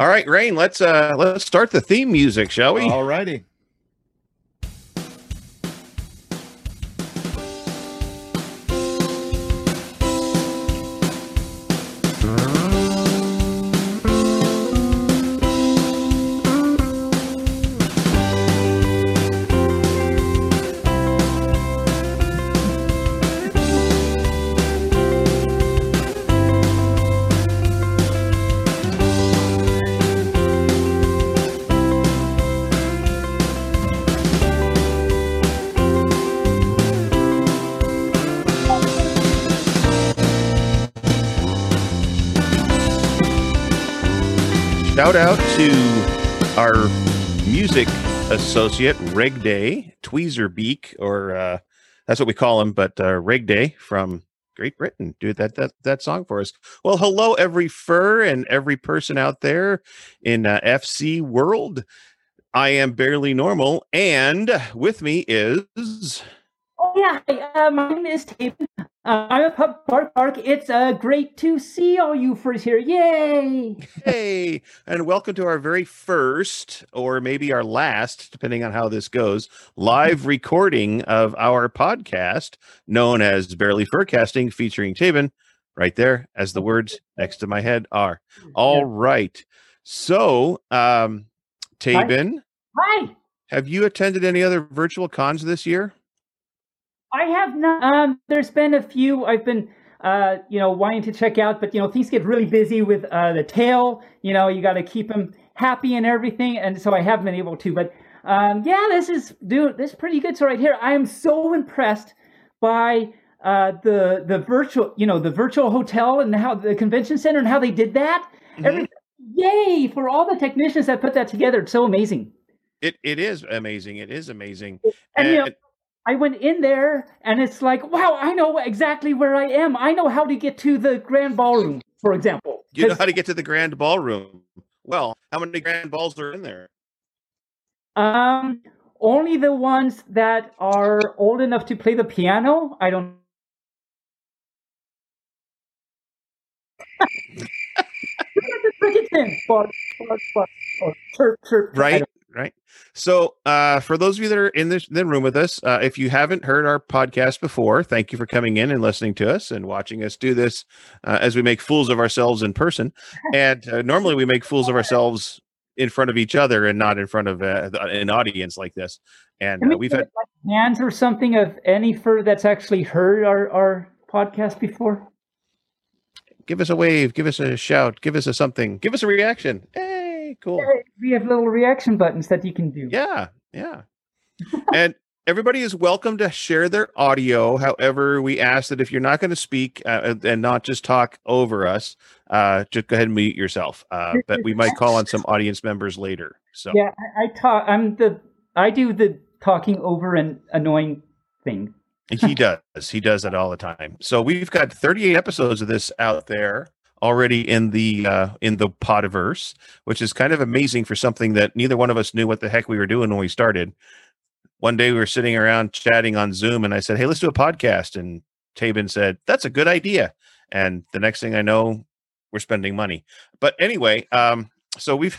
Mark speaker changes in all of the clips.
Speaker 1: All right, Rain, let's uh let's start the theme music, shall we?
Speaker 2: All righty.
Speaker 1: Shout out to our music associate, Reg Day, Tweezer Beak, or uh, that's what we call him, but uh, Reg Day from Great Britain. Do that that that song for us. Well, hello, every fur and every person out there in uh, FC world. I am barely normal, and with me is
Speaker 3: Oh yeah, hi, uh, my name is Taven. Uh, I'm a pub bark bark. It's uh, great to see all you furs here. Yay!
Speaker 1: Hey, and welcome to our very first, or maybe our last, depending on how this goes, live recording of our podcast known as Barely Furcasting, featuring Taven, right there, as the words next to my head are. All right. So, um, Taven,
Speaker 3: Hi.
Speaker 1: have you attended any other virtual cons this year?
Speaker 3: I have not. Um, there's been a few I've been, uh, you know, wanting to check out, but you know, things get really busy with uh, the tail. You know, you got to keep them happy and everything, and so I haven't been able to. But um, yeah, this is dude, this is pretty good. So right here, I am so impressed by uh, the the virtual, you know, the virtual hotel and how the convention center and how they did that.
Speaker 1: Mhm.
Speaker 3: Every, yay for all the technicians that put that together. It's so amazing.
Speaker 1: It it is amazing. It is amazing.
Speaker 3: And, you know, I went in there and it's like, wow, I know exactly where I am. I know how to get to the grand ballroom, for example.
Speaker 1: you know how to get to the grand ballroom. Well, how many grand balls are in there?
Speaker 3: um, only the ones that are old enough to play the piano. I don't. Bark, bark, bark, or chirp, chirp,
Speaker 1: right right? So uh for those of you that are in this the room with us uh if you haven't heard our podcast before thank you for coming in and listening to us and watching us do this uh, as we make fools of ourselves in person. And uh, normally we make fools of ourselves in front of each other and not in front of uh, an audience like this. And uh,
Speaker 3: we
Speaker 1: we've had
Speaker 3: like, hands or something of any fur that's actually heard our, our podcast before?
Speaker 1: give us a wave give us a shout give us a something give us a reaction. Hey cool
Speaker 3: We have little reaction buttons that you can do.
Speaker 1: Yeah, yeah. and everybody is welcome to share their audio. However, we ask that if you're not going to speak uh, and not just talk over us, uh, just go ahead and mute yourself. Uh, but we might call on some audience members later. So
Speaker 3: Yeah, I, I talk. I'm the. I do the talking over and annoying thing.
Speaker 1: he does. He does that all the time. So we've got 38 episodes of this out there already in the uh in the podiverse which is kind of amazing for something that neither one of us knew what the heck we were doing when we started. One day we were sitting around chatting on zoom and i said hey let's do a podcast. And tabin said that's a good idea. And the next thing i know we're spending money. But anyway um so we've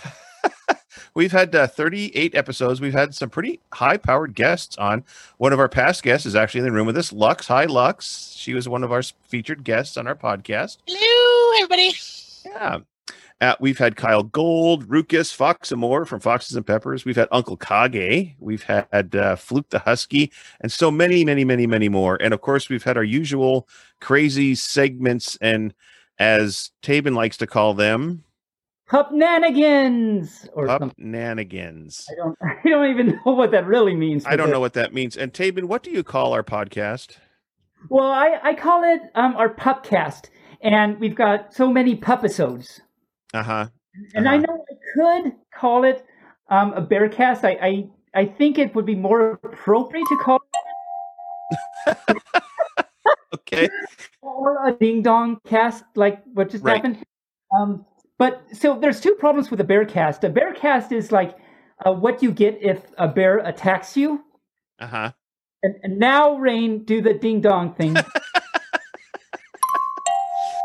Speaker 1: we've had uh, 38 episodes we've had some pretty high powered guests on one of our past guests is actually in the room with us lux hi lux she was one of our featured guests on our podcast
Speaker 4: Hello, everybody.
Speaker 1: yeah. Uh, we've had Kyle Gold, Ruckus, Fox and more from Foxes and Peppers. We've had Uncle Kage. We've had uh, Fluke the Husky, and so many, many, many, many more. And of course, we've had our usual crazy segments, and as Tabin likes to call them,
Speaker 3: Pup nanigans or
Speaker 1: pup
Speaker 3: something.
Speaker 1: nanigans.
Speaker 3: I don't. I don't even know what that really means.
Speaker 1: I don't
Speaker 3: but-
Speaker 1: know what that means. And Tabin, what do you call our podcast?
Speaker 3: Well, I I call it um our pupcast, and we've got so many pupisodes.
Speaker 1: Uh huh.
Speaker 3: And I
Speaker 1: Uh-huh.
Speaker 3: know I could call it um a bearcast. I I I think it would be more appropriate to call
Speaker 1: Okay.
Speaker 3: or a ding dong cast like what just
Speaker 1: Right.
Speaker 3: happened. Um, but so there's two problems with a bear cast. A bear cast is like uh, what you get if a bear attacks you.
Speaker 1: Uh huh.
Speaker 3: And, and now, Rain, do the ding dong thing.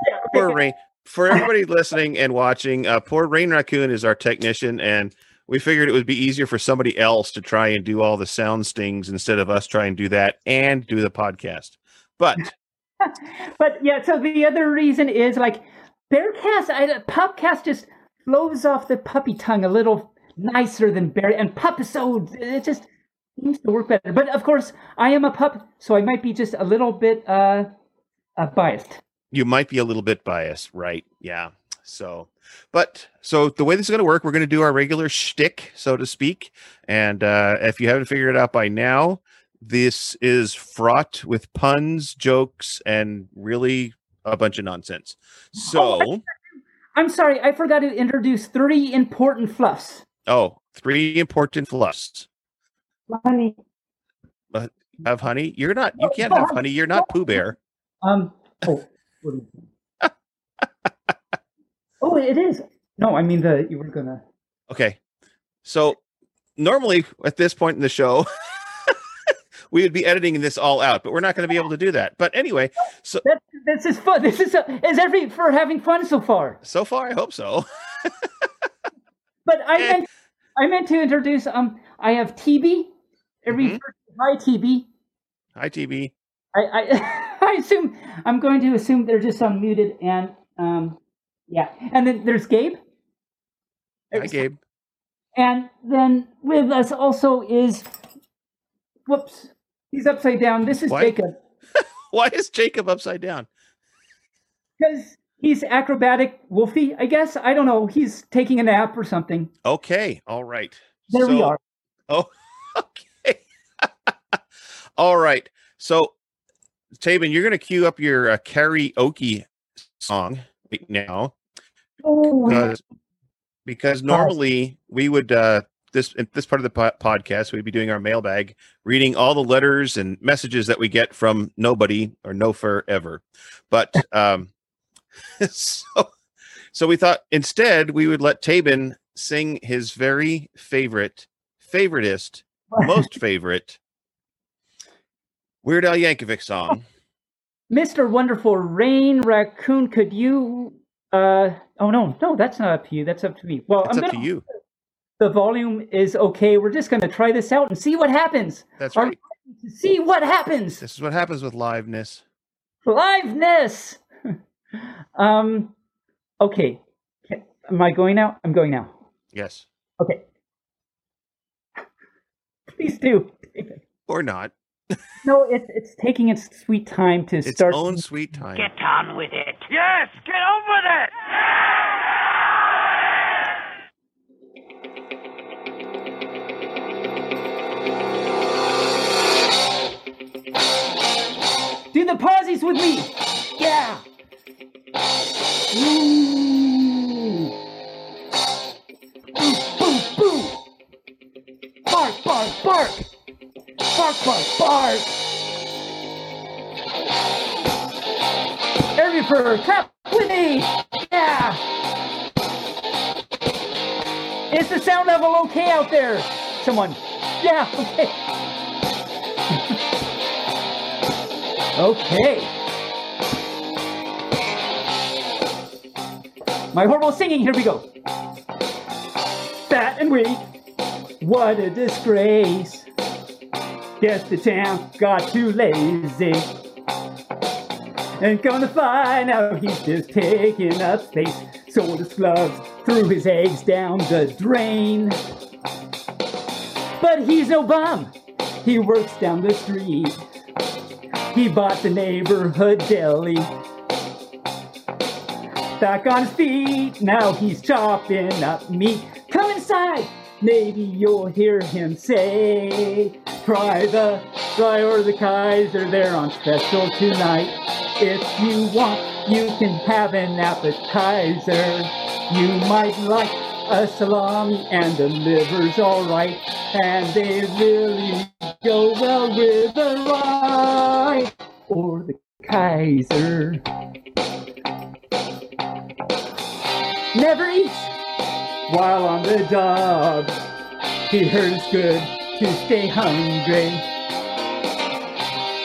Speaker 3: Yeah,
Speaker 1: Poor Rain. for everybody listening and watching, uh, poor Rain Raccoon is our technician, and we figured it would be easier for somebody else to try and do all the sound stings instead of us try and do that and do the podcast. But
Speaker 3: but yeah, so the other reason is like Bearcast, I, Pupcast just flows off the puppy tongue a little nicer than Bear, and Pupisode, it just seems to work better. But of course, I am a pup, so I might be just a little bit uh, uh biased.
Speaker 1: You might be a little bit biased, right? Yeah. So, but so the way this is going to work, we're going to do our regular shtick, so to speak. And uh, if you haven't figured it out by now, this is fraught with puns, jokes, and really a bunch of nonsense. So,
Speaker 3: oh, I'm sorry, I forgot to introduce three important fluffs.
Speaker 1: Oh, three important fluffs.
Speaker 3: Honey.
Speaker 1: But have honey? You're not. You can't have honey. You're not Pooh Bear.
Speaker 3: Um. Oh. oh, it is. No, I mean the you were gonna.
Speaker 1: Okay, so normally at this point in the show. we would be editing this all out, but we're not going to be able to do that. But anyway, so
Speaker 3: that, this is fun. This is a, is every for having fun so far.
Speaker 1: So far, I hope so.
Speaker 3: but I meant I meant to introduce. Um, I have TB. Every mm-hmm. hi TB.
Speaker 1: Hi TB.
Speaker 3: I, I I assume I'm going to assume they're just unmuted and um yeah, and then there's Gabe.
Speaker 1: There's, hi Gabe.
Speaker 3: And then with us also is whoops He's upside down. This is Why? Jacob.
Speaker 1: Why is Jacob upside down?
Speaker 3: Because he's acrobatic Wolfie, I guess. I don't know. He's taking a nap or something.
Speaker 1: Okay. All right.
Speaker 3: There so, we are.
Speaker 1: Oh, okay. All right. So, Tabin, you're going to cue up your uh, karaoke song right now. Oh. Because, because normally we would uh, this this part of the po- podcast, we'd be doing our mailbag, reading all the letters and messages that we get from nobody or no forever. But um, so so we thought instead we would let Tabin sing his very favorite, favoritist, most favorite Weird Al Yankovic song.
Speaker 3: Mr. Wonderful Rain Raccoon, could you uh oh no, no, that's not up to you. That's up to me. Well,
Speaker 1: that's
Speaker 3: I'm
Speaker 1: up
Speaker 3: gonna,
Speaker 1: to you
Speaker 3: the volume is okay. We're just going to try this out and see what happens.
Speaker 1: That's right.
Speaker 3: see what happens.
Speaker 1: This is what happens with liveness.
Speaker 3: Liveness. um. Okay. Am I going now? I'm going now.
Speaker 1: Yes.
Speaker 3: Okay. Please do.
Speaker 1: Or not.
Speaker 3: no, it's it's taking its sweet time to
Speaker 1: its
Speaker 3: start.
Speaker 1: Its own sweet time.
Speaker 2: Get on with it. Yes, get on with it.
Speaker 3: The posies with me. Yeah. Boom, boom, boom. Bark, bark, bark. Bark, bark, bark. Every fur, clap with me. Yeah. Is the sound level okay out there? Someone. Yeah, okay. Okay. My horrible singing, here we go. Fat and weak, what a disgrace. Guess the champ got too lazy. And gonna find out he's just taking up space. Sold his gloves, threw his eggs down the drain. But he's no bum, he works down the street. He bought the neighborhood deli. Back on his feet, now he's chopping up meat. Come inside, maybe you'll hear him say, Try the fry or the Kaiser, they're on special tonight. If you want, you can have an appetizer. You might like a salami and the liver's alright. And they really go well with the rye or the Kaiser. Never eats while on the job. He hurts good to stay hungry.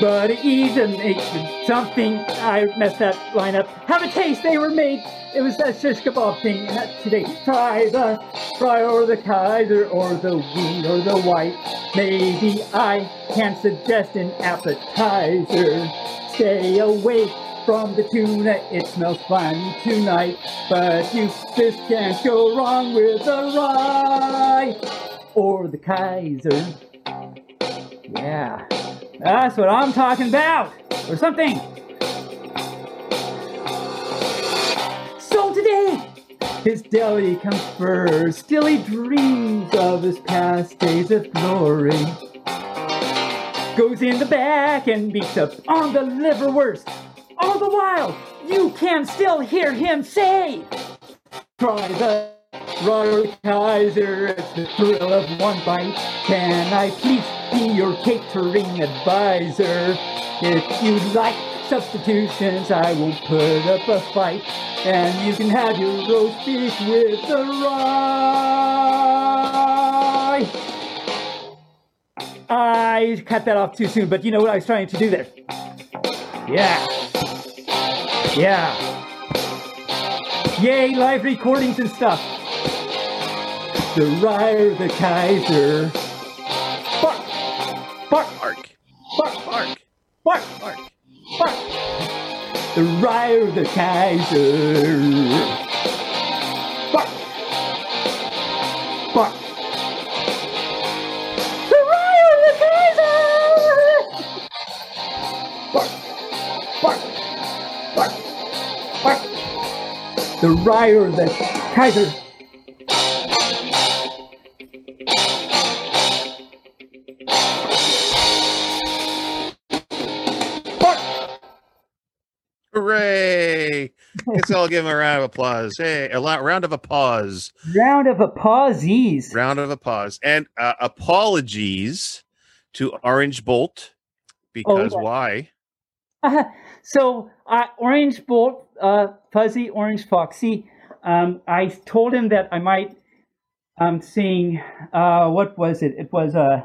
Speaker 3: But make something. I messed that line up. Have a taste, they were made. It was that shish kebab thing uh, today. Try the fry or the Kaiser or the wheat or the white. Maybe I can suggest an appetizer. Stay away from the tuna, it smells fine tonight. But you just can't go wrong with the rye or the Kaiser. Yeah, that's what I'm talking about, or something. So today, his deli comes first. Still, he dreams of his past days of glory. Goes in the back and beats up on the liverwurst. All the while, you can still hear him say, Try the Kaiser, it's the thrill of one bite. Can I please be your catering advisor? If you'd like substitutions, I won't put up a fight. And you can have your roast beef with the rye. I cut that off too soon, but you know what I was trying to do there. Yeah. Yeah. Yay, live recordings and stuff. The Ryer, the Kaiser. Bark! Bark!
Speaker 1: Bark,
Speaker 3: Bark!
Speaker 1: bark,
Speaker 3: Bark!
Speaker 1: bark.
Speaker 3: Bark! The Ryer, the Kaiser. Bark! Bark! The Ryer, the Kaiser. Bark! Bark! Bark! Bark! The Ryer, the Kaiser.
Speaker 1: Let's all give him a round of applause. Hey, a lot, round of applause.
Speaker 3: Round of applauses.
Speaker 1: Round of applause. And uh, apologies to Orange Bolt because
Speaker 3: Oh, yeah.
Speaker 1: why?
Speaker 3: Uh, so uh, Orange Bolt, uh, Fuzzy Orange Foxy. Um, I told him that I might um, sing. Uh, what was it? It was uh,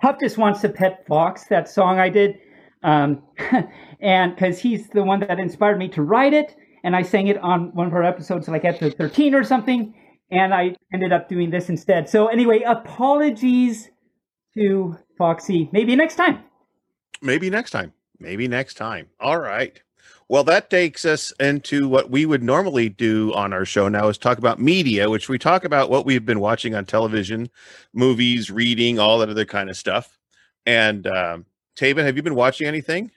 Speaker 3: Pup just wants to pet fox. That song I did, um, and because he's the one that inspired me to write it, and I sang it on one of our episodes, like episode thirteen or something. And I ended up doing this instead. So anyway, apologies to Foxy. Maybe next time.
Speaker 1: Maybe next time. Maybe next time. All right. Well, that takes us into what we would normally do on our show now is talk about media, which we talk about what we've been watching on television, movies, reading, all that other kind of stuff. And um, Taven, have you been watching anything?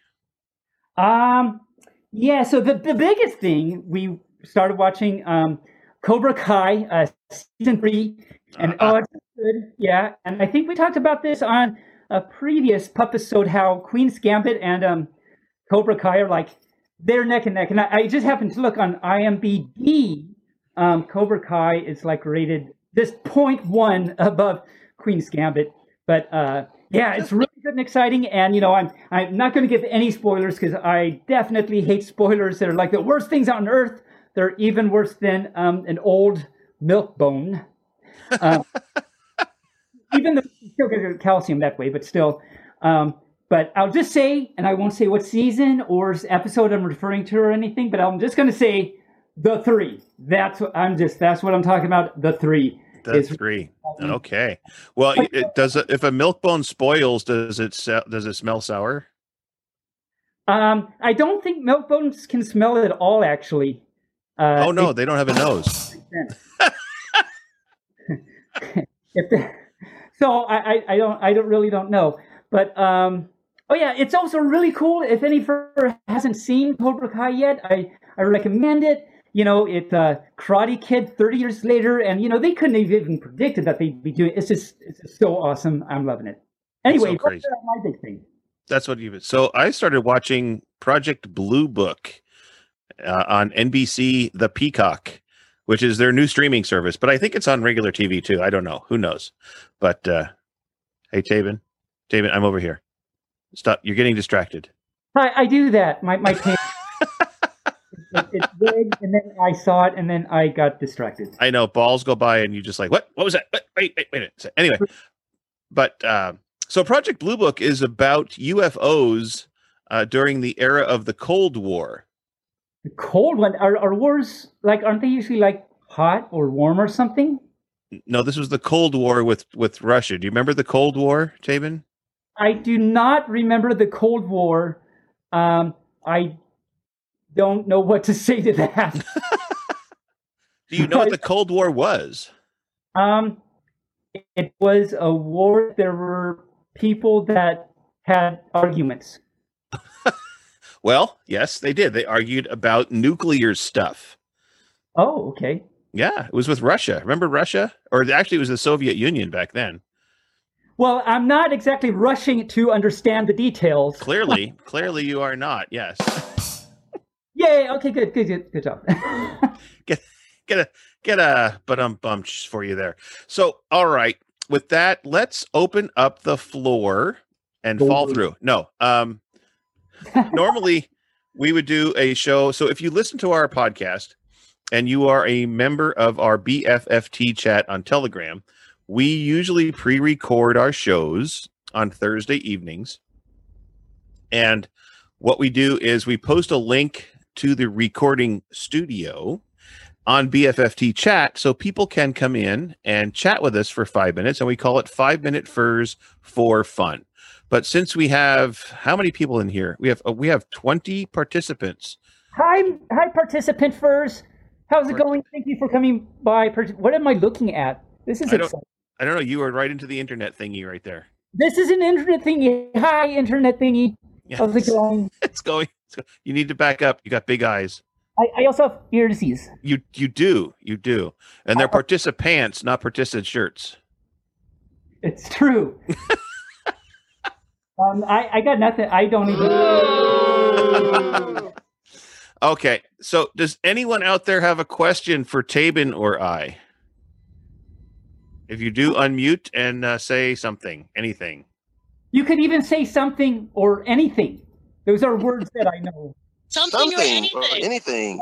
Speaker 3: Um, yeah. So the the biggest thing we started watching um, Cobra Kai uh, season three, and
Speaker 1: Uh-uh.
Speaker 3: oh, it's good. Yeah, and I think we talked about this on a previous episode how Queen's Gambit and um, Cobra Kai are like they're neck and neck. And I, I just happened to look on IMDb. Um, Cobra Kai is like rated this 0.1 above Queen's Gambit, but uh, yeah, it's really good and exciting. And you know, I'm I'm not going to give any spoilers because I definitely hate spoilers. They're like the worst things on earth. They're even worse than um, an old milk bone. Um, even though you still get calcium that way, but still. Um, but I'll just say, and I won't say what season or episode I'm referring to or anything, but I'm just going to say the three. That's what I'm just. That's what I'm talking about. The three.
Speaker 1: That's
Speaker 3: Is-
Speaker 1: three. Okay. Well, it, does. It, if a milk bone spoils, does it does it smell sour?
Speaker 3: Um, I don't think milk bones can smell at all. Actually. Uh,
Speaker 1: oh no, they don't have a nose.
Speaker 3: if the, so I, I, I don't I don't really don't know. But um oh yeah, it's also really cool. If any further hasn't seen Cobra Kai yet, I, I recommend it. You know, it uh Karate Kid 30 years later, and you know, they couldn't have even predicted that they'd be doing it's just it's just so awesome. I'm loving it. Anyway,
Speaker 1: so
Speaker 3: that's my big thing.
Speaker 1: That's what you. So I started watching Project Blue Book uh, on NBC, The Peacock, which is their new streaming service. But I think it's on regular TV too. I don't know. Who knows? But uh, hey, Taven, Taven, I'm over here. Stop! You're getting distracted.
Speaker 3: I, I do that. My my it, it's big and then I saw it and then I got distracted.
Speaker 1: I know balls go by and you just like what? What was that? What? Wait, wait, wait. a minute. Anyway, but uh, So Project Blue Book is about UFOs uh, during the era of the Cold War.
Speaker 3: The cold one. Are, are wars like? Aren't they usually like hot or warm or something?
Speaker 1: No, this was the Cold War with with Russia. Do you remember the Cold War, Tabin?
Speaker 3: I do not remember the Cold War. Um, I don't know what to say to that.
Speaker 1: Do you know what the Cold War was?
Speaker 3: Um, it was a war. There were people that had arguments.
Speaker 1: Well, yes, they did. They argued about nuclear stuff.
Speaker 3: Oh, okay.
Speaker 1: Yeah, it was with Russia. Remember Russia? Or actually, it was the Soviet Union back then.
Speaker 3: Well, I'm not exactly rushing to understand the details.
Speaker 1: Clearly, clearly, you are not. Yes.
Speaker 3: Yay! Okay, good, good, good, good job.
Speaker 1: get get a get a but um bumps for you there. So, all right. With that, let's open up the floor and fall through. No, um, normally we would do a show. So if you listen to our podcast and you are a member of our BFFT chat on Telegram, we usually pre-record our shows on Thursday evenings. And what we do is we post a link to the recording studio on BFFT chat so people can come in and chat with us for five minutes. And we call it five minute furs for fun. But since we have how many people in here? We have uh, we have 20 participants.
Speaker 3: hi, hi, participant furs. How's it going? Thank you for coming by. What am I looking at? This is
Speaker 1: I don't-
Speaker 3: exciting.
Speaker 1: I don't know, you are right into the internet thingy right there.
Speaker 3: This is an internet thingy. Hi, internet thingy.
Speaker 1: Yeah,
Speaker 3: How's it going?
Speaker 1: it's going. Go- You need to back up. You got big eyes.
Speaker 3: I, I also have ear disease.
Speaker 1: You you do. You do. And they're participants, not participant shirts.
Speaker 3: It's true. um, I, I got nothing. I don't even.
Speaker 1: Okay. So does anyone out there have a question for Tabin or I? If you do, unmute and uh, say something, anything.
Speaker 3: You could even say something or anything. Those are words that I know.
Speaker 4: Something,
Speaker 5: Something
Speaker 4: or
Speaker 5: or
Speaker 4: anything.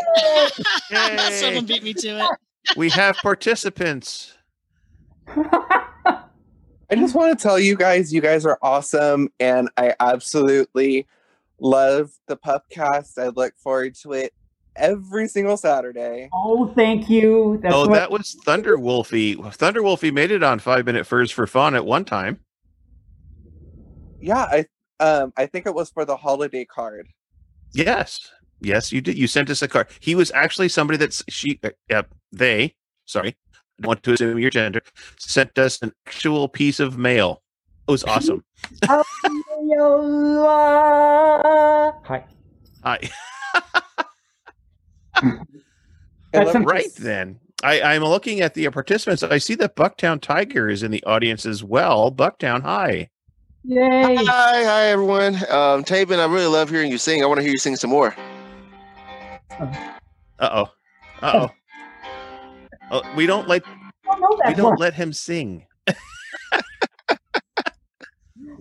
Speaker 5: anything.
Speaker 4: Someone beat me to it.
Speaker 1: We have participants.
Speaker 5: I just want to tell you guys, you guys are awesome, and I absolutely love the Pupcast. I look forward to it every single Saturday.
Speaker 3: oh, thank you. That's
Speaker 1: oh,
Speaker 3: what-
Speaker 1: that was Thunder Wolfie. Thunder Wolfie made it on Five Minute Furs for Fun at one time.
Speaker 5: Yeah, I um I think it was for the holiday card.
Speaker 1: Yes, yes, you did. You sent us a card. He was actually somebody that's she. Uh, uh, they, sorry, I want to assume your gender, sent us an actual piece of mail. It was awesome.
Speaker 3: Hi.
Speaker 1: Hi.
Speaker 3: That's
Speaker 1: right then. I, I'm looking at the participants. I see that Bucktown Tiger is in the audience as well. Bucktown, hi.
Speaker 3: Yay.
Speaker 6: Hi, hi everyone. Um, Tabin, I really love hearing you sing. I want to hear you sing some more.
Speaker 1: Uh oh. Uh oh. Oh, we don't let
Speaker 3: I don't know
Speaker 1: we don't
Speaker 3: part.
Speaker 1: let him sing.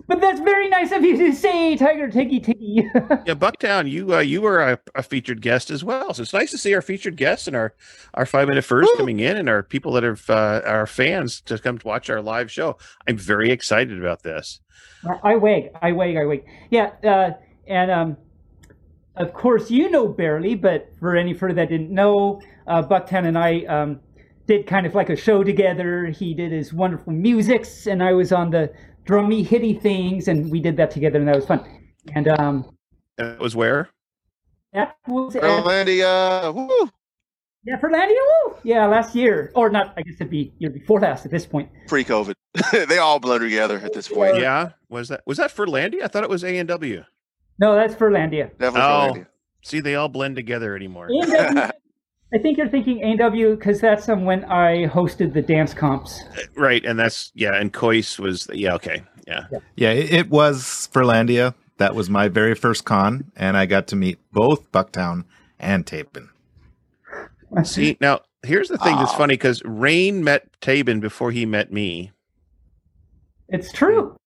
Speaker 3: But that's very nice of you to say, Tiger Tiggy Tiggy.
Speaker 1: Yeah, Bucktown, you uh, you were a, a featured guest as well. So it's nice to see our featured guests and our our five minute furs
Speaker 6: Woo.
Speaker 1: coming in and our people that are uh, our fans to come to watch our live show. I'm very excited about this.
Speaker 3: I wag, I wag, I wag. Yeah, uh, and um, of course you know barely, but for any further that didn't know, uh, Bucktown and I um, did kind of like a show together. He did his wonderful musics, and I was on the drummy hitty things, and we did that together, and that was fun. And um,
Speaker 1: And it was where?
Speaker 3: that was at,
Speaker 6: Furlandia, woo!
Speaker 3: yeah, Furlandia, woo! yeah, last year, or not? I guess it'd be year before last at this point.
Speaker 6: Pre-COVID, they all blend together at this point.
Speaker 1: Yeah, was that was that for Landy? I thought it was A and W.
Speaker 3: No, that's Furlandia.
Speaker 6: Definitely
Speaker 1: Oh.
Speaker 6: Furlandia.
Speaker 1: See, they all blend together anymore.
Speaker 3: A&W I think you're thinking AW because that's um, when I hosted the dance comps.
Speaker 1: Uh, right, and that's yeah, and Kois was yeah, okay. Yeah.
Speaker 7: Yeah, it, it was Furlandia. That was my very first con, and I got to meet both Bucktown and Tapin.
Speaker 1: See, now here's the thing that's
Speaker 6: Aw.
Speaker 1: funny because Rain met Tabin before he met me.
Speaker 3: It's true.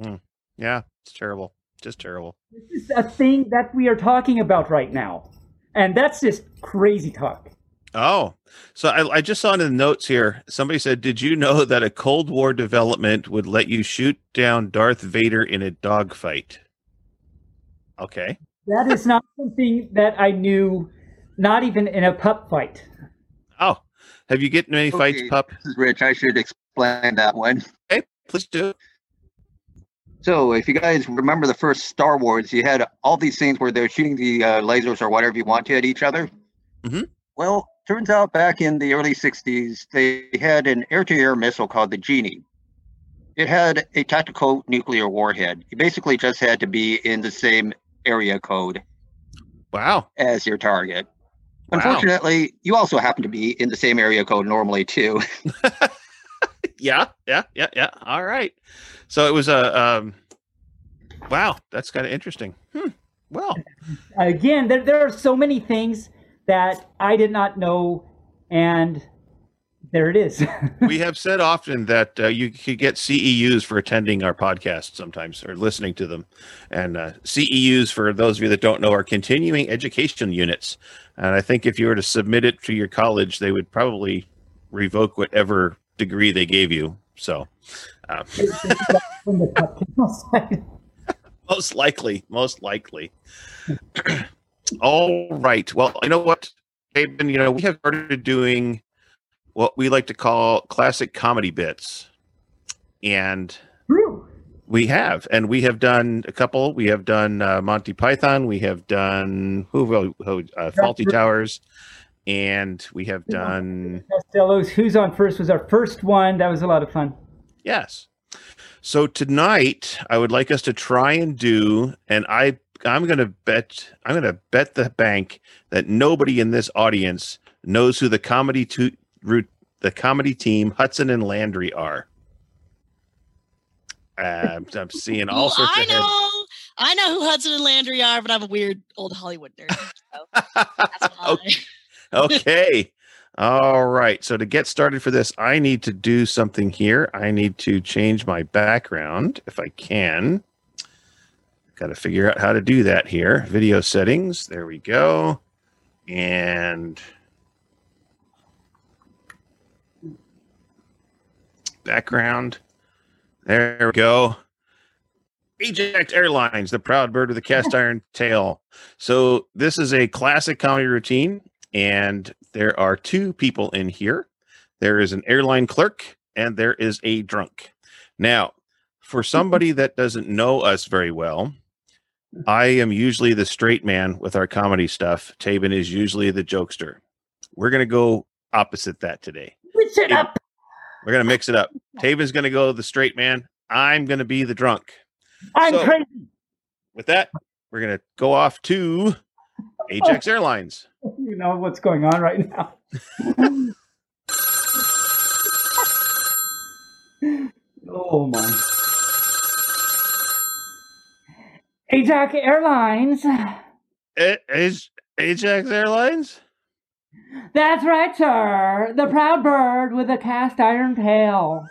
Speaker 1: Mm, yeah, it's terrible. Just terrible.
Speaker 3: This is a thing that we are talking about right now. And that's just crazy talk.
Speaker 1: Oh, so I, I just saw in the notes here. Somebody said, "Did you know that a Cold War development would let you shoot down Darth Vader in a dogfight?" Okay.
Speaker 3: That is not something that I knew, not even in a pup fight.
Speaker 1: Oh, have you get in any fights, pup?
Speaker 4: This is Rich. I should explain that one.
Speaker 1: Hey, please do.
Speaker 4: So, if you guys remember the first Star Wars, you had all these scenes where they're shooting the uh, lasers or whatever you want to at each other.
Speaker 1: Mhm.
Speaker 4: Well, turns out back in the early 60s, they had an air to air missile called the Genie. It had a tactical nuclear warhead. You basically just had to be in the same area code
Speaker 1: Wow.
Speaker 4: as your target.
Speaker 1: Wow.
Speaker 4: Unfortunately, you also happen to be in the same area code normally, too.
Speaker 1: Yeah, yeah, yeah, yeah. All right. So it was a um wow, that's kind of interesting. Hmm. Well,
Speaker 3: Again, there, there are so many things that I did not know, and there it is.
Speaker 1: we have said often that uh, you could get CEUs for attending our podcast sometimes or listening to them. And uh, CEUs, for those of you that don't know, are continuing education units. And I think if you were to submit it to your college, they would probably revoke whatever degree they gave you. So,
Speaker 3: From the pup side.
Speaker 1: most likely, most likely. All right. Well, you know what, Aben, you know, we have started doing what we like to call classic comedy bits. And
Speaker 3: True.
Speaker 1: we have, and we have done a couple. We have done uh, Monty Python. We have done who, who uh, Fawlty Towers, and we have done
Speaker 3: Costello's Who's on First was our first one. That was a lot of fun.
Speaker 1: Yes. So tonight, I would like us to try and do, and I, I'm going to bet, I'm going to bet the bank that nobody in this audience knows who the comedy to, the comedy team Hudson and Landry are. Uh, I'm seeing all
Speaker 8: Well,
Speaker 1: sorts
Speaker 8: I
Speaker 1: of
Speaker 8: know, I know who Hudson and Landry are, but I'm a weird old Hollywood nerd. So
Speaker 1: okay. okay. All right. So to get started for this, I need to do something here. I need to change my background if I can. Got to figure out how to do that here. Video settings. There we go. And background. There we go. Ajax Airlines, the proud bird with the cast iron tail. So this is a classic comedy routine, and there are two people in here. There is an airline clerk, and there is a drunk. Now, for somebody that doesn't know us very well, I am usually the straight man with our comedy stuff. Tabin is usually the jokester. We're gonna go opposite that today.
Speaker 3: Switch it up.
Speaker 1: We're gonna mix it up. Tabin's gonna go the straight man. I'm gonna be the drunk.
Speaker 3: I'm
Speaker 1: So-
Speaker 3: crazy.
Speaker 1: With that, we're gonna go off to Ajax Airlines.
Speaker 3: You know what's going on right now. oh my. Ajax Airlines.
Speaker 1: It is Ajax Airlines.
Speaker 3: That's right, sir. The proud bird with a cast iron tail.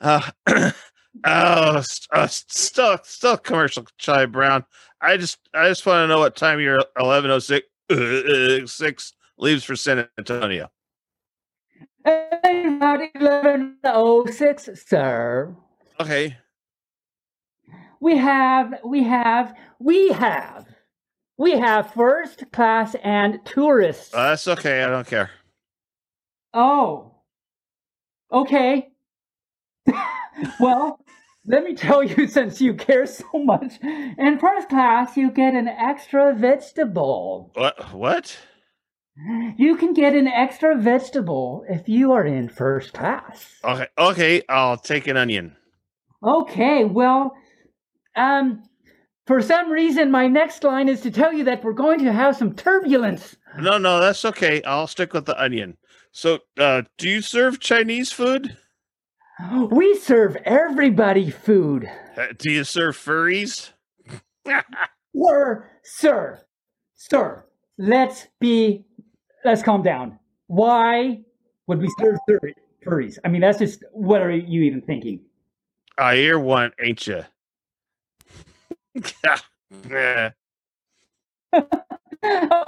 Speaker 1: Uh, oh, uh, still, still commercial, Chai Brown. I just, I just want to know what time your eleven oh six six leaves for San Antonio.
Speaker 3: About 1106, sir.
Speaker 1: Okay,
Speaker 3: We have, we have, we have, we have first class and tourists.
Speaker 1: uh, that's okay. I don't care.
Speaker 3: Oh. Okay. well, let me tell you since you care so much. In first class, you get an extra vegetable.
Speaker 1: What? What?
Speaker 3: You can get an extra vegetable if you are in first class.
Speaker 1: Okay, okay. I'll take an onion.
Speaker 3: Okay, well, um, for some reason, my next line is to tell you that we're going to have some turbulence.
Speaker 1: No, no, that's okay. I'll stick with the onion. So, uh, do you serve Chinese food?
Speaker 3: We serve everybody food.
Speaker 1: Uh, do you serve furries?
Speaker 3: Sir, sir, sir, let's be, let's calm down. Why would we serve fur- furries? I mean, that's just, what are you even thinking?
Speaker 1: I hear one, ain't you? yeah.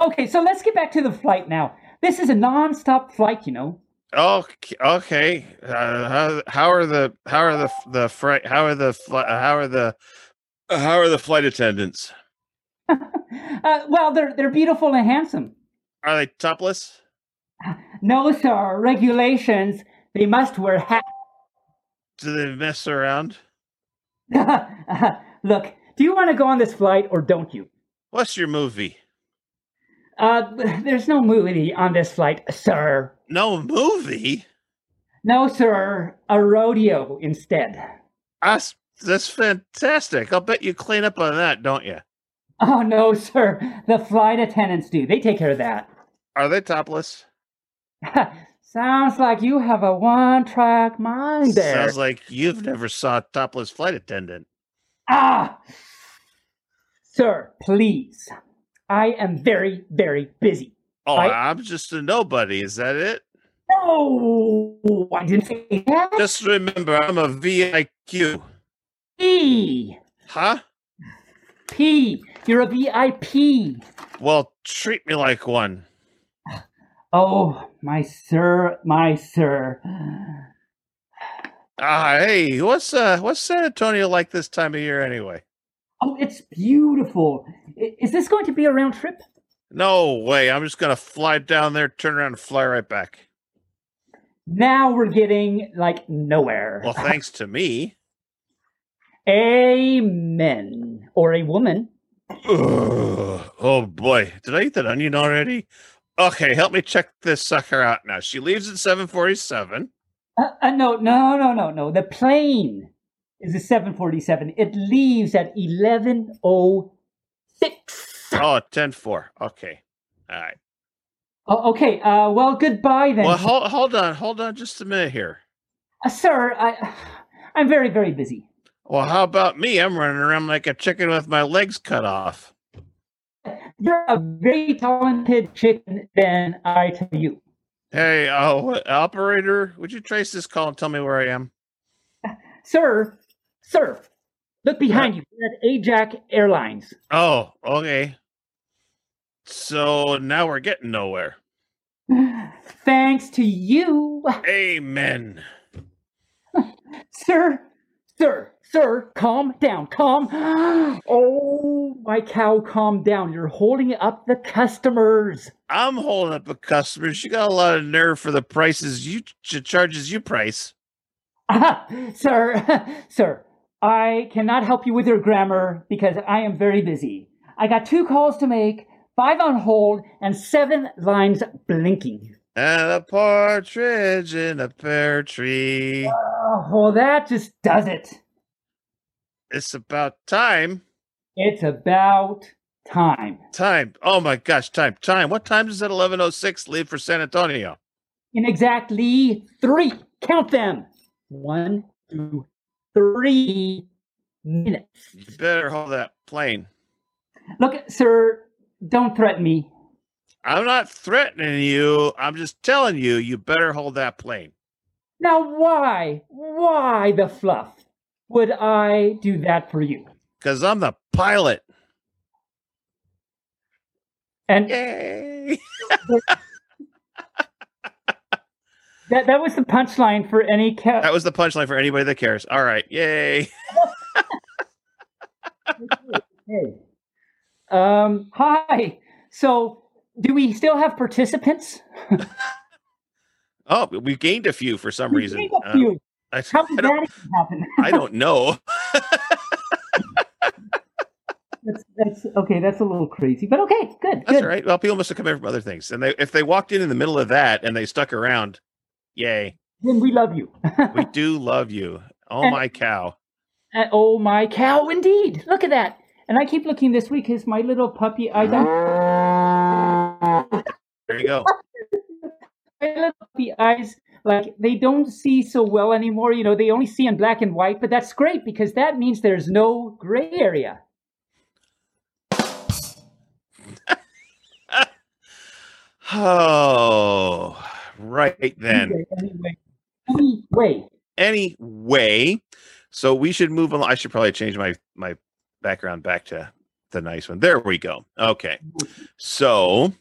Speaker 3: okay, so let's get back to the flight now. This is a non-stop flight, you know.
Speaker 1: Okay, okay. Uh, how how are the how are the the flight how are the how are the how are the flight attendants?
Speaker 3: Uh, well, they're they're beautiful and handsome.
Speaker 1: Are they topless?
Speaker 3: No, sir. Regulations. They must wear hats.
Speaker 1: Do they mess around?
Speaker 3: Look, do you want to go on this flight or don't you?
Speaker 1: What's your movie?
Speaker 3: Uh, there's no movie on this flight, sir.
Speaker 1: No movie.
Speaker 3: No, sir. A rodeo instead.
Speaker 1: That's that's fantastic. I'll bet you clean up on that, don't you?
Speaker 3: Oh no, sir. The flight attendants do. They take care of that.
Speaker 1: Are they topless?
Speaker 3: Sounds like you have a one-track mind there.
Speaker 1: Sounds like you've never saw a topless flight attendant.
Speaker 3: Ah, sir, please. I am very, very busy.
Speaker 1: Oh,
Speaker 3: I-
Speaker 1: I'm just a nobody. Is that it?
Speaker 3: No, I didn't say that.
Speaker 1: Just remember, I'm a VIQ.
Speaker 3: P.
Speaker 1: Huh?
Speaker 3: P. You're a VIP.
Speaker 1: Well, treat me like one.
Speaker 3: Oh, my sir, my sir.
Speaker 1: Ah, hey, what's uh, what's San Antonio like this time of year anyway?
Speaker 3: Oh, it's beautiful. Is this going to be a round trip?
Speaker 1: No way. I'm just gonna fly down there, turn around, and fly right back.
Speaker 3: Now we're getting like nowhere.
Speaker 1: Well, thanks to me.
Speaker 3: Amen. Or a woman.
Speaker 1: Ugh. Oh boy, did I eat that onion already? Okay, help me check this sucker out now. She leaves at 7:47.
Speaker 3: Uh, uh, no, no, no, no, no. The plane is a 747. It leaves at 1106.
Speaker 1: Oh, 10:4. Okay. All right.
Speaker 3: Oh, okay. Uh, well, goodbye then.
Speaker 1: Well, hold hold on, hold on just a minute here.
Speaker 3: Uh, sir, I, I'm very, very busy.
Speaker 1: Well, how about me? I'm running around like a chicken with my legs cut off.
Speaker 3: You're a very talented chicken, then I tell you.
Speaker 1: Hey, uh, what- operator, would you trace this call and tell me where I am?
Speaker 3: Sir, sir, look behind you. We're at Ajax Airlines.
Speaker 1: Oh, okay. So now we're getting nowhere.
Speaker 3: Thanks to you.
Speaker 1: Amen.
Speaker 3: Sir, sir, sir, calm down, calm. Oh, my cow, calm down. You're holding up the customers.
Speaker 1: I'm holding up the customers. You got a lot of nerve for the prices you ch- charges you price.
Speaker 3: Ah, sir, sir, I cannot help you with your grammar because I am very busy. I got two calls to make, five on hold, and seven lines blinking.
Speaker 1: And a partridge in a pear tree.
Speaker 3: Oh, well, that just does it.
Speaker 1: It's about time.
Speaker 3: It's about time.
Speaker 1: Time. Oh my gosh, time. Time. What time does that 1106 leave for San Antonio?
Speaker 3: In exactly three, count them. One, two, three minutes.
Speaker 1: You better hold that plane.
Speaker 3: Look, sir, don't threaten me.
Speaker 1: I'm not threatening you. I'm just telling you, you better hold that plane.
Speaker 3: Now, why, why the fluff would I do that for you?
Speaker 1: Because I'm the pilot.
Speaker 3: And
Speaker 1: Yay.
Speaker 3: that, that was the punchline for any ca-
Speaker 1: That was the punchline for anybody that cares. All right. Yay.
Speaker 3: Hey. Um, hi. So, do we still have participants?
Speaker 1: Oh, we gained a few for some
Speaker 3: We
Speaker 1: reason. Uh,
Speaker 3: few.
Speaker 1: I,
Speaker 3: How did
Speaker 1: I
Speaker 3: that happen?
Speaker 1: I don't know.
Speaker 3: That's, that's okay. That's a little crazy, but okay, good.
Speaker 1: That's
Speaker 3: good.
Speaker 1: all right. Well, people must have come in from other things. And they, if they walked in in the middle of that and they stuck around, yay.
Speaker 3: Then we love you.
Speaker 1: We do love you. Oh,
Speaker 3: And-
Speaker 1: my cow.
Speaker 3: Uh, oh my cow, indeed! Look at that. And I keep looking this week because my little puppy eyes.
Speaker 1: There you go.
Speaker 3: my little puppy eyes, like they don't see so well anymore. You know, they only see in black and white. But that's great because that means there's no gray area.
Speaker 1: Oh, right then.
Speaker 3: Anyway, anyway, anyway.
Speaker 1: Anyway, so we should move on. I should probably change my my background back to the nice one. There we go. Okay. So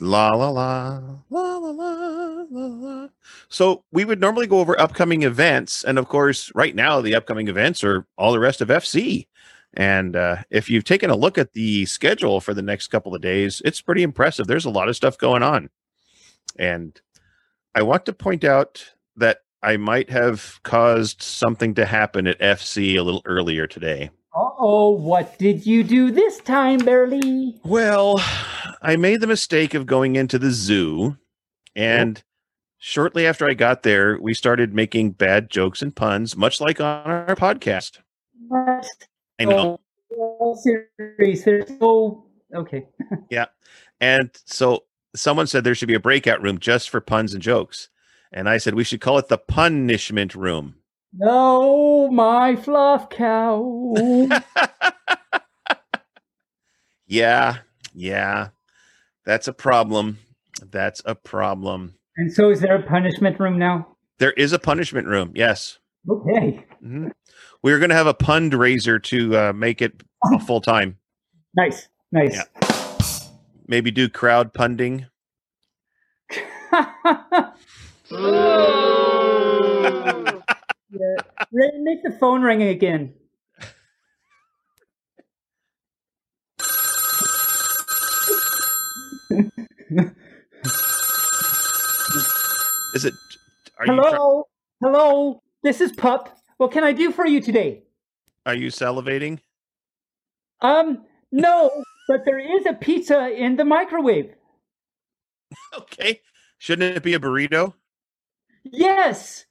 Speaker 1: la la la la la la la. So we would normally go over upcoming events, and of course, right now the upcoming events are all the rest of FC. And uh, if you've taken a look at the schedule for the next couple of days, it's pretty impressive. There's a lot of stuff going on, and I want to point out that I might have caused something to happen at FC a little earlier today.
Speaker 3: Uh oh, what did you do this time, Barely?
Speaker 1: Well, I made the mistake of going into the zoo, and shortly after I got there, we started making bad jokes and puns, much like on our podcast.
Speaker 3: What?
Speaker 1: I know.
Speaker 3: Oh, serious. There's no. Okay.
Speaker 1: Yeah, and so someone said there should be a breakout room just for puns and jokes. And I said we should call it the punishment room.
Speaker 3: No, my fluff cow.
Speaker 1: Yeah, yeah. That's a problem. That's a problem.
Speaker 3: and so, is there a punishment room now?
Speaker 1: There is a punishment room. Yes.
Speaker 3: Okay.
Speaker 1: Mhm. We're going to have a pund raiser to uh, make it full time.
Speaker 3: Nice. Nice.
Speaker 1: Yeah. Maybe do crowd punding.
Speaker 3: Yeah. Make the phone ring again.
Speaker 1: Is it? Are you
Speaker 3: Hello. Hello. This is Pup. What can I do for you today?
Speaker 1: are you salivating?
Speaker 3: Um, no, but there is a pizza in the microwave.
Speaker 1: Okay. Shouldn't it be a burrito?
Speaker 3: Yes.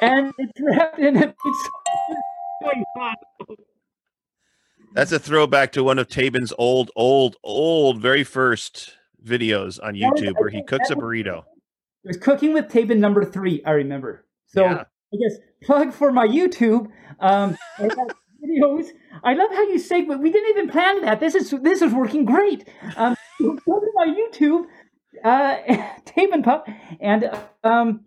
Speaker 3: And it's wrapped in a.
Speaker 1: That's a throwback to one of Tabin's old, old, old, very first videos on YouTube where he cooks a burrito.
Speaker 3: It was cooking with Tabin number three, I remember. So
Speaker 1: Yeah.
Speaker 3: I guess plug for my YouTube. Um, I videos. I love how you say, but we didn't even plan that. This is this is working great. Um, go to my YouTube, uh, Pup, and um,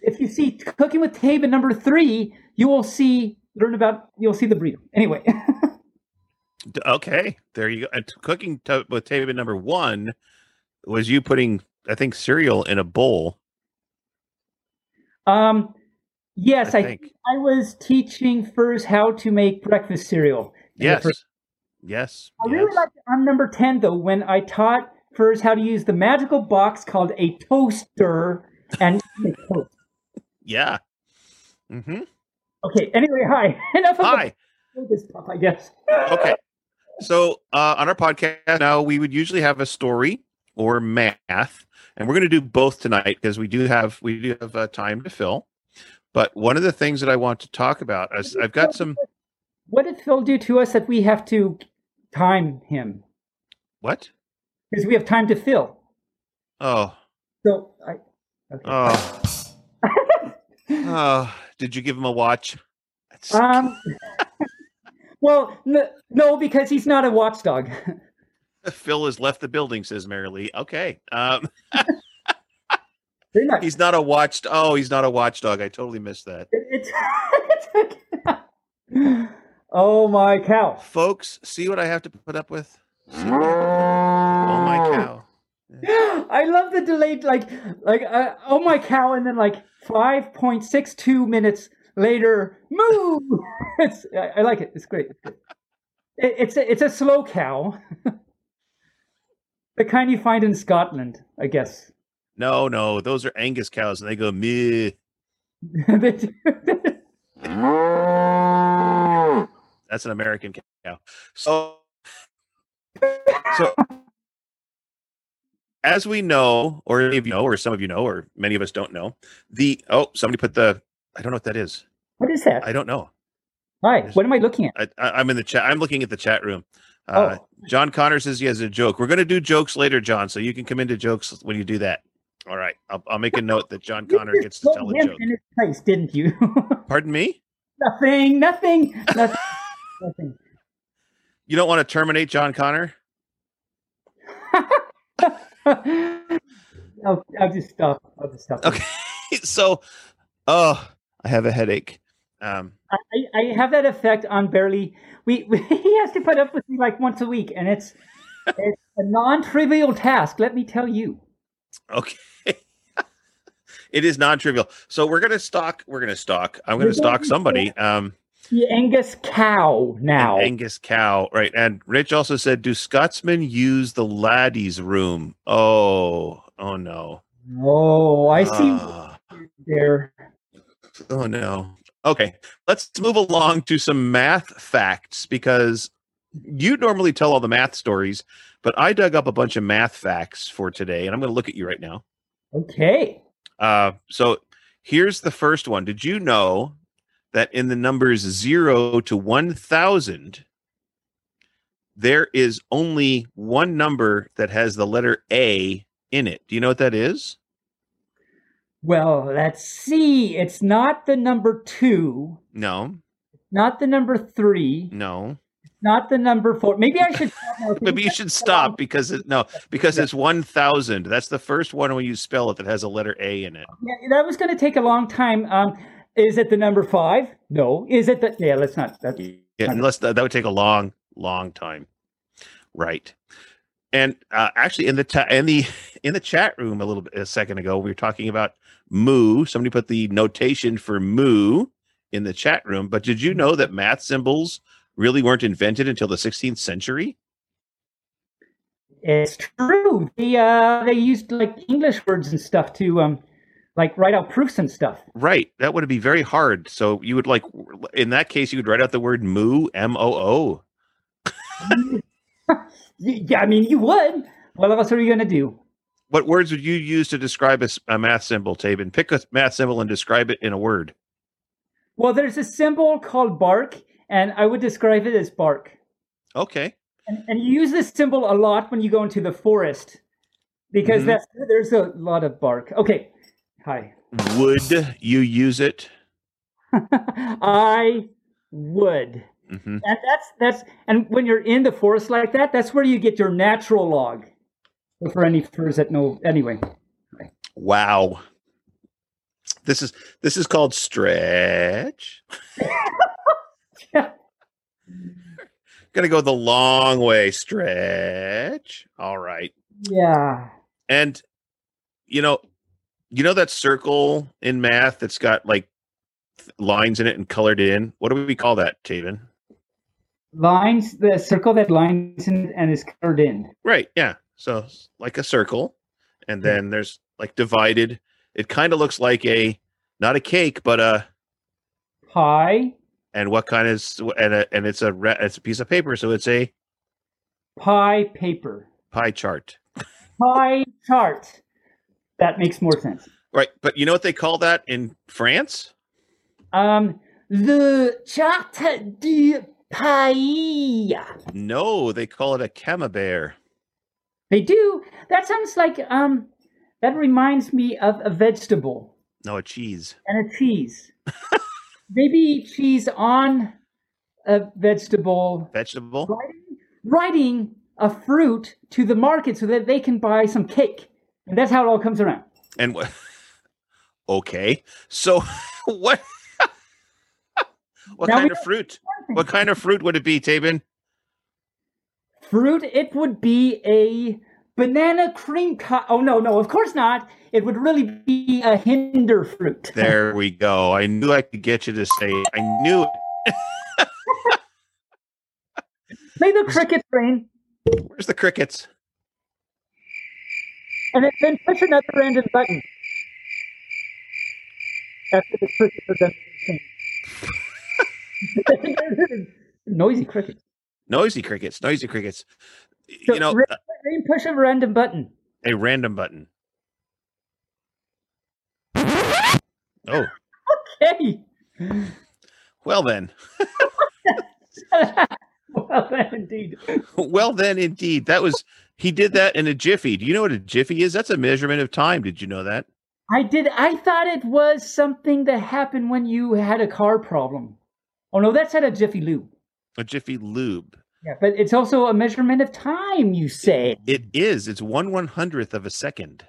Speaker 3: if you see cooking with Tabin number three, you will see learn about you'll see the burrito. Anyway,
Speaker 1: Okay, there you go. And cooking to- with Tabin number one was you putting, I think, cereal in a bowl.
Speaker 3: um, yes,
Speaker 1: I
Speaker 3: I
Speaker 1: think.
Speaker 3: I was teaching first how to make breakfast cereal.
Speaker 1: Yes. Yes.
Speaker 3: I really
Speaker 1: yes.
Speaker 3: liked it on number 10, though, when I taught first how to use the magical box called a toaster and make toast.
Speaker 1: Yeah. Mm-hmm.
Speaker 3: Okay, anyway, hi. Enough of
Speaker 1: Hi.
Speaker 3: this stuff, I guess.
Speaker 1: okay. So uh, on our podcast now, we would usually have a story or math, and we're going to do both tonight because we do have we do have uh, time to fill. But one of the things that I want to talk about is I've got some
Speaker 3: What did Phil do to us that we have to time him?
Speaker 1: what?
Speaker 3: Because we have time to fill.
Speaker 1: Oh,
Speaker 3: So, I. Okay.
Speaker 1: oh, oh! Did you give him a watch?
Speaker 3: Um. well, n- no, because he's not a watchdog.
Speaker 1: Phil has left the building, says Mary Lee. Okay. Um, he's not a watched. Oh, he's not a watchdog. I totally missed that.
Speaker 3: It- it's. it's oh my cow.
Speaker 1: Folks, see what I have to put up with? See what I have to put up with? Oh my cow.
Speaker 3: I love the delayed, like, like, uh, oh my cow, and then like five point six two minutes later, moo. it's, I, I like it. It's great. It's great. It, it's a, it's a slow cow, the kind you find in Scotland, I guess.
Speaker 1: No, no, those are Angus cows, and they go meh.
Speaker 3: They do-
Speaker 1: That's an American cow. So, so as we know, or any of you know, or some of you know, or many of us don't know, the oh, somebody put the I don't know what that is.
Speaker 3: what is that?
Speaker 1: I don't know.
Speaker 3: Hi, what am I looking at?
Speaker 1: I, I, I'm in the chat. I'm looking at the chat room. Uh,
Speaker 3: Oh.
Speaker 1: John Connor says he has a joke. We're going to do jokes later, John, so you can come into jokes when you do that. All right, I'll, I'll make a note that John Connor gets to tell a joke.
Speaker 3: in his place, didn't you?
Speaker 1: Pardon me?
Speaker 3: nothing, nothing, nothing, nothing.
Speaker 1: You don't want to terminate John Connor?
Speaker 3: I'll, just stop. I'll just stop.
Speaker 1: Okay. so, oh, I have a headache. Um,
Speaker 3: I, I have that effect on barely. We, we he has to put up with me like once a week, and it's it's a non-trivial task. Let me tell you.
Speaker 1: okay. it is non-trivial. So we're gonna stalk. We're gonna stalk. I'm gonna stalk somebody. Um,
Speaker 3: The Angus cow
Speaker 1: an
Speaker 3: now.
Speaker 1: Angus cow, right? And Rich also said, "Do Scotsmen use the laddies' room?" Oh, oh no.
Speaker 3: oh, I see
Speaker 1: Ah.
Speaker 3: there.
Speaker 1: Oh no. Okay, let's move along to some math facts because you normally tell all the math stories, but I dug up a bunch of math facts for today, and I'm going to look at you right now.
Speaker 3: Okay.
Speaker 1: Uh, so here's the first one. Did you know that in the numbers zero to 1,000, there is only one number that has the letter A in it? Do you know what that is?
Speaker 3: Well, let's see. It's not the number two,
Speaker 1: No,
Speaker 3: not the number three,
Speaker 1: no.
Speaker 3: not the number four. Maybe I should. stop.
Speaker 1: Maybe you should stop because it, no, because it's 1,000. That's the first one when you spell it that has a letter A in it.
Speaker 3: Yeah, that was going to take a long time. Um, is it the number five? No. Is it the? Yeah, let's not. That's,
Speaker 1: Yeah, unless that, that would take a long, long time. Right. And uh, actually, in the ta- in the in the chat room a little bit a second ago, we were talking about moo. Somebody put the notation for moo in the chat room. But did you know that math symbols really weren't invented until the 16th century?
Speaker 3: it's true. They uh, they used like English words and stuff to um, like write out proofs and stuff.
Speaker 1: Right. That would be very hard. So you would like in that case, you would write out the word moo, M O O.
Speaker 3: Yeah, I mean, you would. What else are you going to do?
Speaker 1: What words would you use to describe a math symbol, Tabin? Pick a math symbol and describe it in a word.
Speaker 3: Well, there's a symbol called bark, and I would describe it as bark.
Speaker 1: Okay.
Speaker 3: And, and you use this symbol a lot when you go into the forest because
Speaker 1: Mhm.
Speaker 3: that's there's a lot of bark. Okay. Hi.
Speaker 1: Would you use it?
Speaker 3: I would.
Speaker 1: hmm
Speaker 3: And that's that's and when you're in the forest like that, that's where you get your natural log. For any furs that know anyway.
Speaker 1: Wow. This is this is called stretch. Gonna go the long way. Stretch. All right.
Speaker 3: Yeah.
Speaker 1: And you know, you know that circle in math that's got like th- lines in it and colored in. What do we call that, Taven?
Speaker 3: Lines the circle that lines in and is colored in.
Speaker 1: Right. Yeah. So like a circle, and hmm. then there's like divided. It kind of looks like a not a cake, but a
Speaker 3: Pie,
Speaker 1: and what kind is and a, and it's a re- it's a piece of paper, so it's a
Speaker 3: pie paper.
Speaker 1: pie chart.
Speaker 3: Pie chart. That makes more sense.
Speaker 1: Right. But you know what they call that in France?
Speaker 3: Um the charte de paille.
Speaker 1: No, they call it a camembert.
Speaker 3: They do. That sounds like um that reminds me of a vegetable
Speaker 1: No, a cheese.
Speaker 3: and a cheese. Maybe cheese on a vegetable
Speaker 1: Vegetable?
Speaker 3: riding, riding a fruit to the market so that they can buy some cake. And that's how it all comes around.
Speaker 1: And what? Okay. So what? what
Speaker 3: Now
Speaker 1: kind of fruit? What kind of fruit would it be, Tabin?
Speaker 3: Fruit, it would be a banana cream co- Oh, no, no, of course not. It would really be a hinder fruit.
Speaker 1: There we go. I knew I could get you to say it. I knew it.
Speaker 3: Play the cricket train
Speaker 1: Where's the crickets?
Speaker 3: And then- then push another random button. After the crickets are done. Noisy crickets.
Speaker 1: Noisy crickets. Noisy crickets.
Speaker 3: So
Speaker 1: You know,
Speaker 3: ra-
Speaker 1: uh,
Speaker 3: push a random button.
Speaker 1: a random button. Oh,
Speaker 3: okay.
Speaker 1: well then.
Speaker 3: well, then, indeed.
Speaker 1: Well then, indeed. That was he did that in a jiffy. Do you know what a jiffy is? That's a measurement of time. Did you know that?
Speaker 3: I did. I thought it was something that happened when you had a car problem. Oh no, that's at a Jiffy Lube.
Speaker 1: A jiffy lube.
Speaker 3: Yeah, but it's also a measurement of time. You say,
Speaker 1: It is. It's one one hundredth of a second.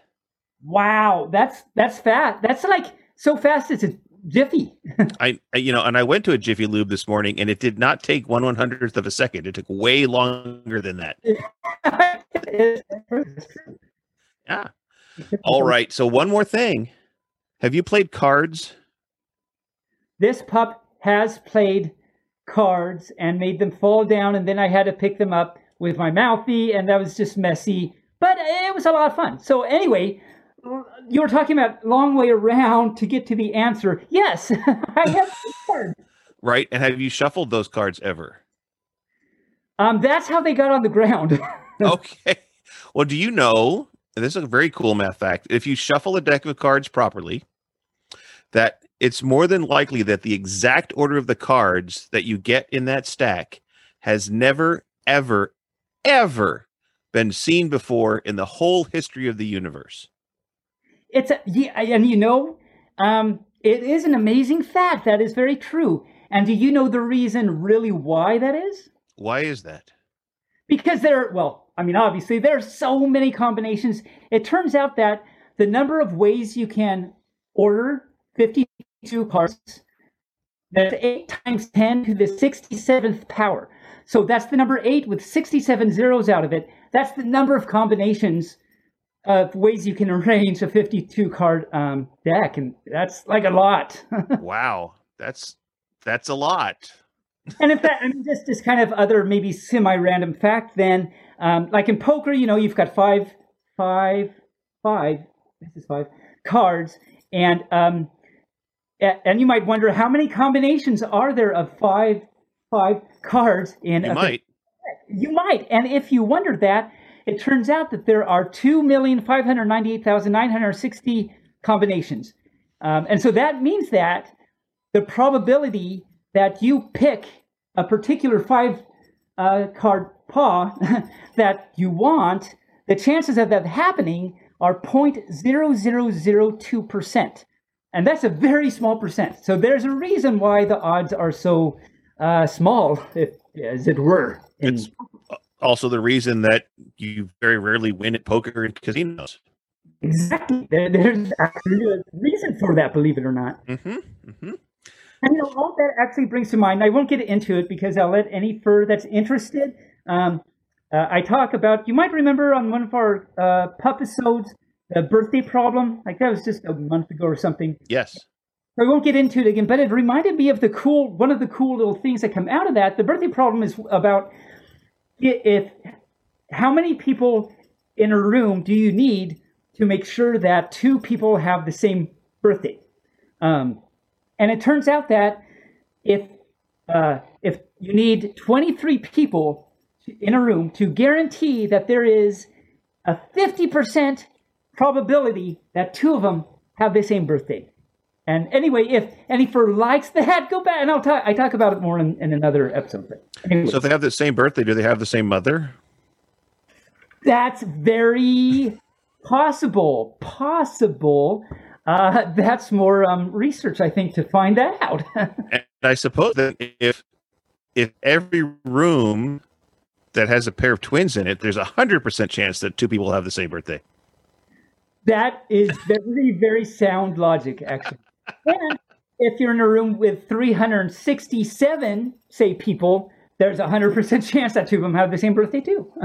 Speaker 3: "Wow, that's that's fast. That's like so fast. It's Jiffy.
Speaker 1: I, you know, and I went to a Jiffy Lube this morning, and it did not take one one hundredth of a second. It took way longer than that. Yeah. All right. So one more thing. Have you played cards?
Speaker 3: This pup has played cards and made them fall down, and then I had to pick them up with my mouthy, and that was just messy. But it was a lot of fun. So anyway, you were talking about long way around to get to the answer. Yes, I have cards.
Speaker 1: Right. And have you shuffled those cards ever?
Speaker 3: Um, that's how they got on the ground.
Speaker 1: okay. Well, do you know? And this is a very cool math fact. If you shuffle a deck of cards properly, that it's more than likely that the exact order of the cards that you get in that stack has never, ever, ever been seen before in the whole history of the universe.
Speaker 3: It's a, yeah, and you know, um, it is an amazing fact. That is very true. And do you know the reason really why that is?
Speaker 1: Why is that?
Speaker 3: Because there, well, I mean, obviously there are so many combinations. It turns out that the number of ways you can order 52 cards, that's 8 times 10 to the 67th power. So that's the number 8 with 67 zeros out of it. That's the number of combinations of ways you can arrange a 52 card um, deck. And that's like a lot.
Speaker 1: wow. That's that's a lot.
Speaker 3: and in fact, I mean, just this kind of other maybe semi-random fact. Then, um, like in poker, you know, you've got five, five, five. This is five cards, and um, and you might wonder how many combinations are there of five, five cards in
Speaker 1: You
Speaker 3: a
Speaker 1: might.
Speaker 3: you might. And if you wondered that, it turns out that there are 2,598,960 combinations. Um, and so that means that the probability that you pick a particular five uh, card paw that you want, the chances of that happening are 0.0002%. And that's a very small percent. So there's a reason why the odds are so uh, small, if, as it were.
Speaker 1: It's also the reason that you very rarely win at poker in casinos.
Speaker 3: Exactly. There, there's actually a reason for that, believe it or not.
Speaker 1: Mm-hmm. Mm-hmm.
Speaker 3: And you know, all that actually brings to mind, I won't get into it because I'll let any fur that's interested. Um, uh, I talk about, you might remember on one of our uh, episodes, the birthday problem. Like that was just a month ago or something.
Speaker 1: Yes.
Speaker 3: I won't get into it again, but it reminded me of the cool, one of the cool little things that come out of that. The birthday problem is about if how many people in a room do you need to make sure that two people have the same birthday? Um, and it turns out that if uh, if you need 23 people in a room to guarantee that there is a 50% probability that two of them have the same birthday. And anyway, if any fur likes that, go back and I'll talk. I talk about it more in, in another episode. Anyway,
Speaker 1: So if they have the same birthday, do they have the same mother?
Speaker 3: That's very possible. Possible. Uh, that's more um, research, I think, to find that out.
Speaker 1: And I suppose that if if every room that has a pair of twins in it, there's a hundred percent chance that two people have the same birthday.
Speaker 3: that is very, very sound logic, actually. And if you're in a room with 367, say, people, there's a 100% chance that two of them have the same birthday, too.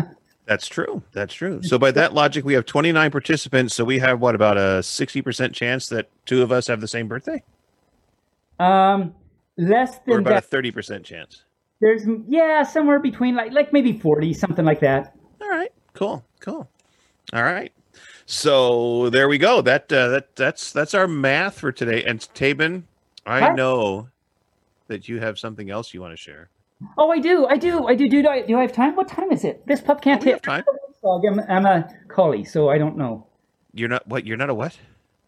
Speaker 1: That's true. That's true. So by that logic, we have 29 participants. So we have what about a 60% chance that two of us have the same birthday,
Speaker 3: Um, less
Speaker 1: or
Speaker 3: than
Speaker 1: about
Speaker 3: that.
Speaker 1: a 30% chance?
Speaker 3: There's yeah, somewhere between like like maybe forty, something like that.
Speaker 1: All right. Cool. Cool. All right. So there we go. That uh, that that's that's our math for today. And Tabin, I
Speaker 3: Hi.
Speaker 1: know that you have something else you want to share.
Speaker 3: Oh, I do, I do, I do. Do I do I have time? What time is it? This pup can't
Speaker 1: Oh, have time.
Speaker 3: I'm, I'm a collie, so I don't know.
Speaker 1: You're not what? You're not a what?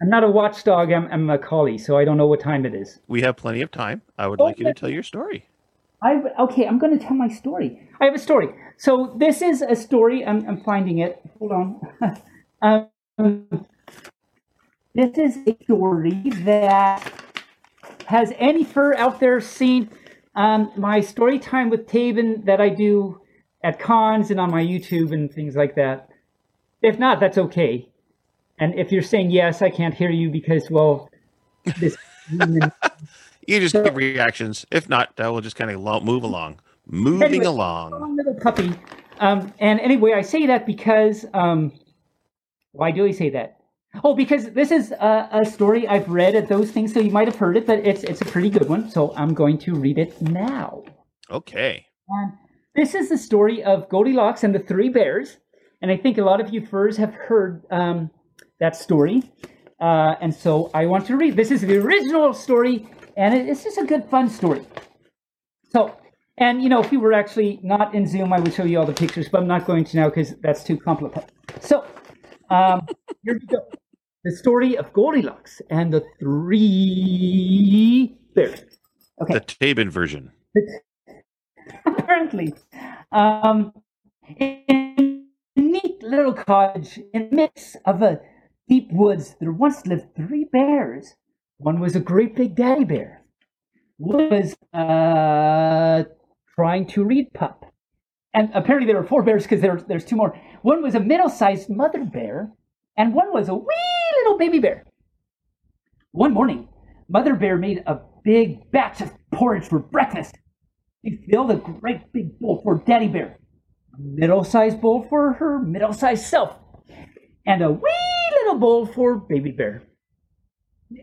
Speaker 3: I'm not a watchdog. I'm, I'm a collie, so I don't know what time it is.
Speaker 1: We have plenty of time. I would like you to tell your story.
Speaker 3: I okay. I'm going to tell my story. I have a story. So this is a story. I'm I'm finding it. Hold on. um, this is a story that has any fur out there seen um, my story time with Taven that I do at cons and on my YouTube and things like that. If not, that's okay. And if you're saying yes, I can't hear you because well, this
Speaker 1: You just give reactions. If not, uh, we'll just kind of lo- move along. Moving
Speaker 3: Anyway,
Speaker 1: along.
Speaker 3: Little puppy. Um, and anyway, I say that because um, why do I say that? Oh, because this is a, a story I've read at those things, so you might have heard it, but it's it's a pretty good one. So I'm going to read it now.
Speaker 1: Okay.
Speaker 3: And this is the story of Goldilocks and the Three Bears, and I think a lot of you furs have heard um, that story. Uh, and so I want to read. This is the original story, and it, it's just a good, fun story. So, and you know, if we were actually not in Zoom, I would show you all the pictures, but I'm not going to now because that's too complicated. So, um, here we go. The story of Goldilocks and the Three Bears. Okay
Speaker 1: The Tabin version.
Speaker 3: apparently. Um, in a neat little cottage in the midst of a deep woods, there once lived three bears. One was a great big daddy bear. One was uh, trying to read pup. And apparently there were four bears because there, there's two more. One was a middle-sized mother bear, and one was a wee little baby bear. One morning, Mother Bear made a big batch of porridge for breakfast. She filled a great big bowl for Daddy Bear, a middle-sized bowl for her middle-sized self, and a wee little bowl for Baby Bear.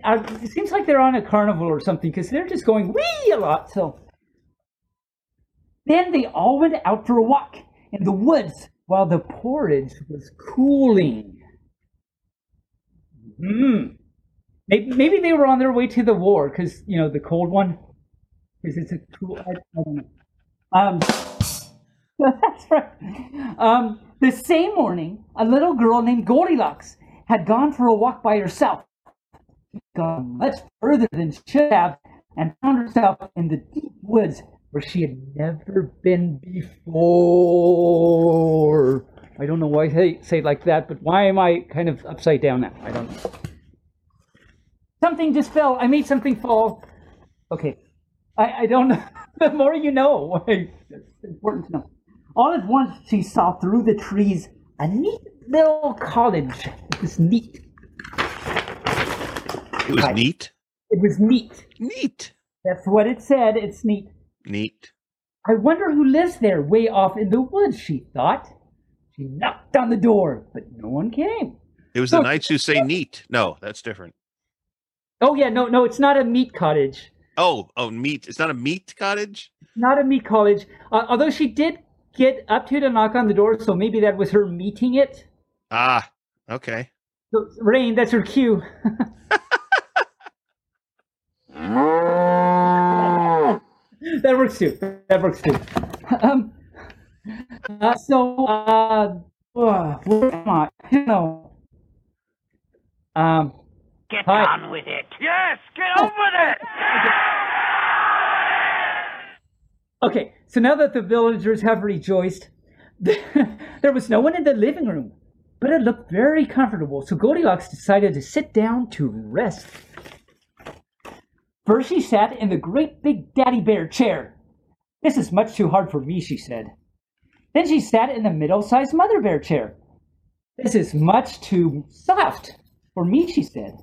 Speaker 3: Uh, it seems like they're on a carnival or something because they're just going wee a lot. So then they all went out for a walk in the woods while the porridge was cooling. Hmm. Maybe, maybe they were on their way to the war because you know the cold one. Because it's a cool. Um, that's right. Um, the same morning, a little girl named Goldilocks had gone for a walk by herself. She'd gone much further than she should have, and found herself in the deep woods where she had never been before. I don't know why I say, it like that, but why am I kind of upside down now? I don't know. Something just fell. I made something fall. Okay. I, I don't know. the more you know. it's important to know. All at once, she saw through the trees a neat little cottage. It was neat.
Speaker 1: It was
Speaker 3: Right.
Speaker 1: neat.
Speaker 3: It was neat.
Speaker 1: Neat.
Speaker 3: That's what it said. It's neat.
Speaker 1: Neat.
Speaker 3: I wonder who lives there way off in the woods, she thought. She knocked on the door, but no one came.
Speaker 1: It was the
Speaker 3: Oh.
Speaker 1: knights who say neat. No, that's different.
Speaker 3: Oh, yeah, no, no, it's not a meat cottage.
Speaker 1: Oh, oh, meat. It's not a meat cottage.
Speaker 3: Not a meat cottage. Uh, although she did get up to to knock on the door, so maybe that was her meeting it.
Speaker 1: Ah, okay.
Speaker 3: So, Rain, that's her cue. that works too. That works too. Um, uh, so, uh, uh, where am I? You know. Um,
Speaker 2: Get
Speaker 3: Hi.
Speaker 2: on with it. Yes, get on with it.
Speaker 3: Okay, so now that the villagers have rejoiced, there was no one in the living room, but it looked very comfortable. So Goldilocks decided to sit down to rest. First, she sat in the great big daddy bear chair. This is much too hard for me, she said. Then she sat in the middle sized mother bear chair. This is much too soft for me, she said.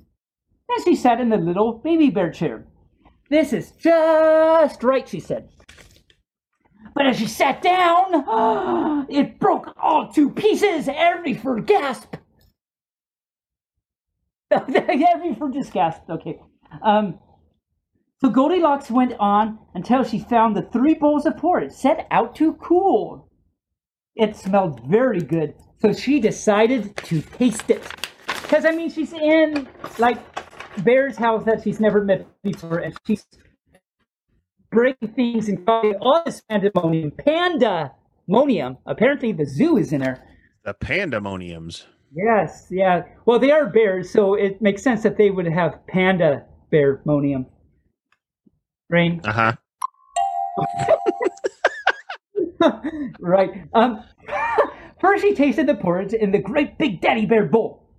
Speaker 3: Then she sat in the little baby bear chair. This is just right, she said. But as she sat down, it broke all to pieces. Every fur gasped. Every fur just gasped. Okay. Um, so Goldilocks went on until she found the three bowls of porridge set out to cool. It smelled very good, so she decided to taste it. Because I mean, she's in like Bear's house that she's never met before, and she's breaking things and causing all this pandemonium. Pandemonium. Apparently, the zoo is in there.
Speaker 1: The pandemoniums.
Speaker 3: Yes, yeah. Well, they are bears, so it makes sense that they would have panda bearmonium. Rain.
Speaker 1: Uh huh.
Speaker 3: right. Um, first, she tasted the porridge in the great big daddy bear bowl.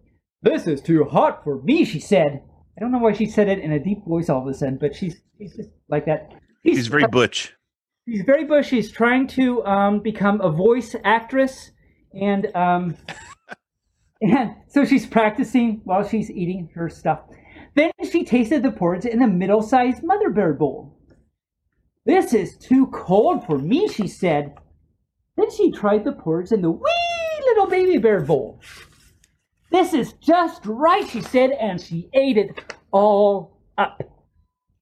Speaker 3: This is too hot for me, she said. I don't know why she said it in a deep voice all of a sudden, but she's, she's just like that.
Speaker 1: He's very butch.
Speaker 3: She's very bush. She's trying to um, become a voice actress, and um, and so she's practicing while she's eating her stuff. Then she tasted the porridge in the middle sized mother bear bowl. This is too cold for me, she said. Then she tried the porridge in the wee little baby bear bowl. This is just right, she said, and she ate it all up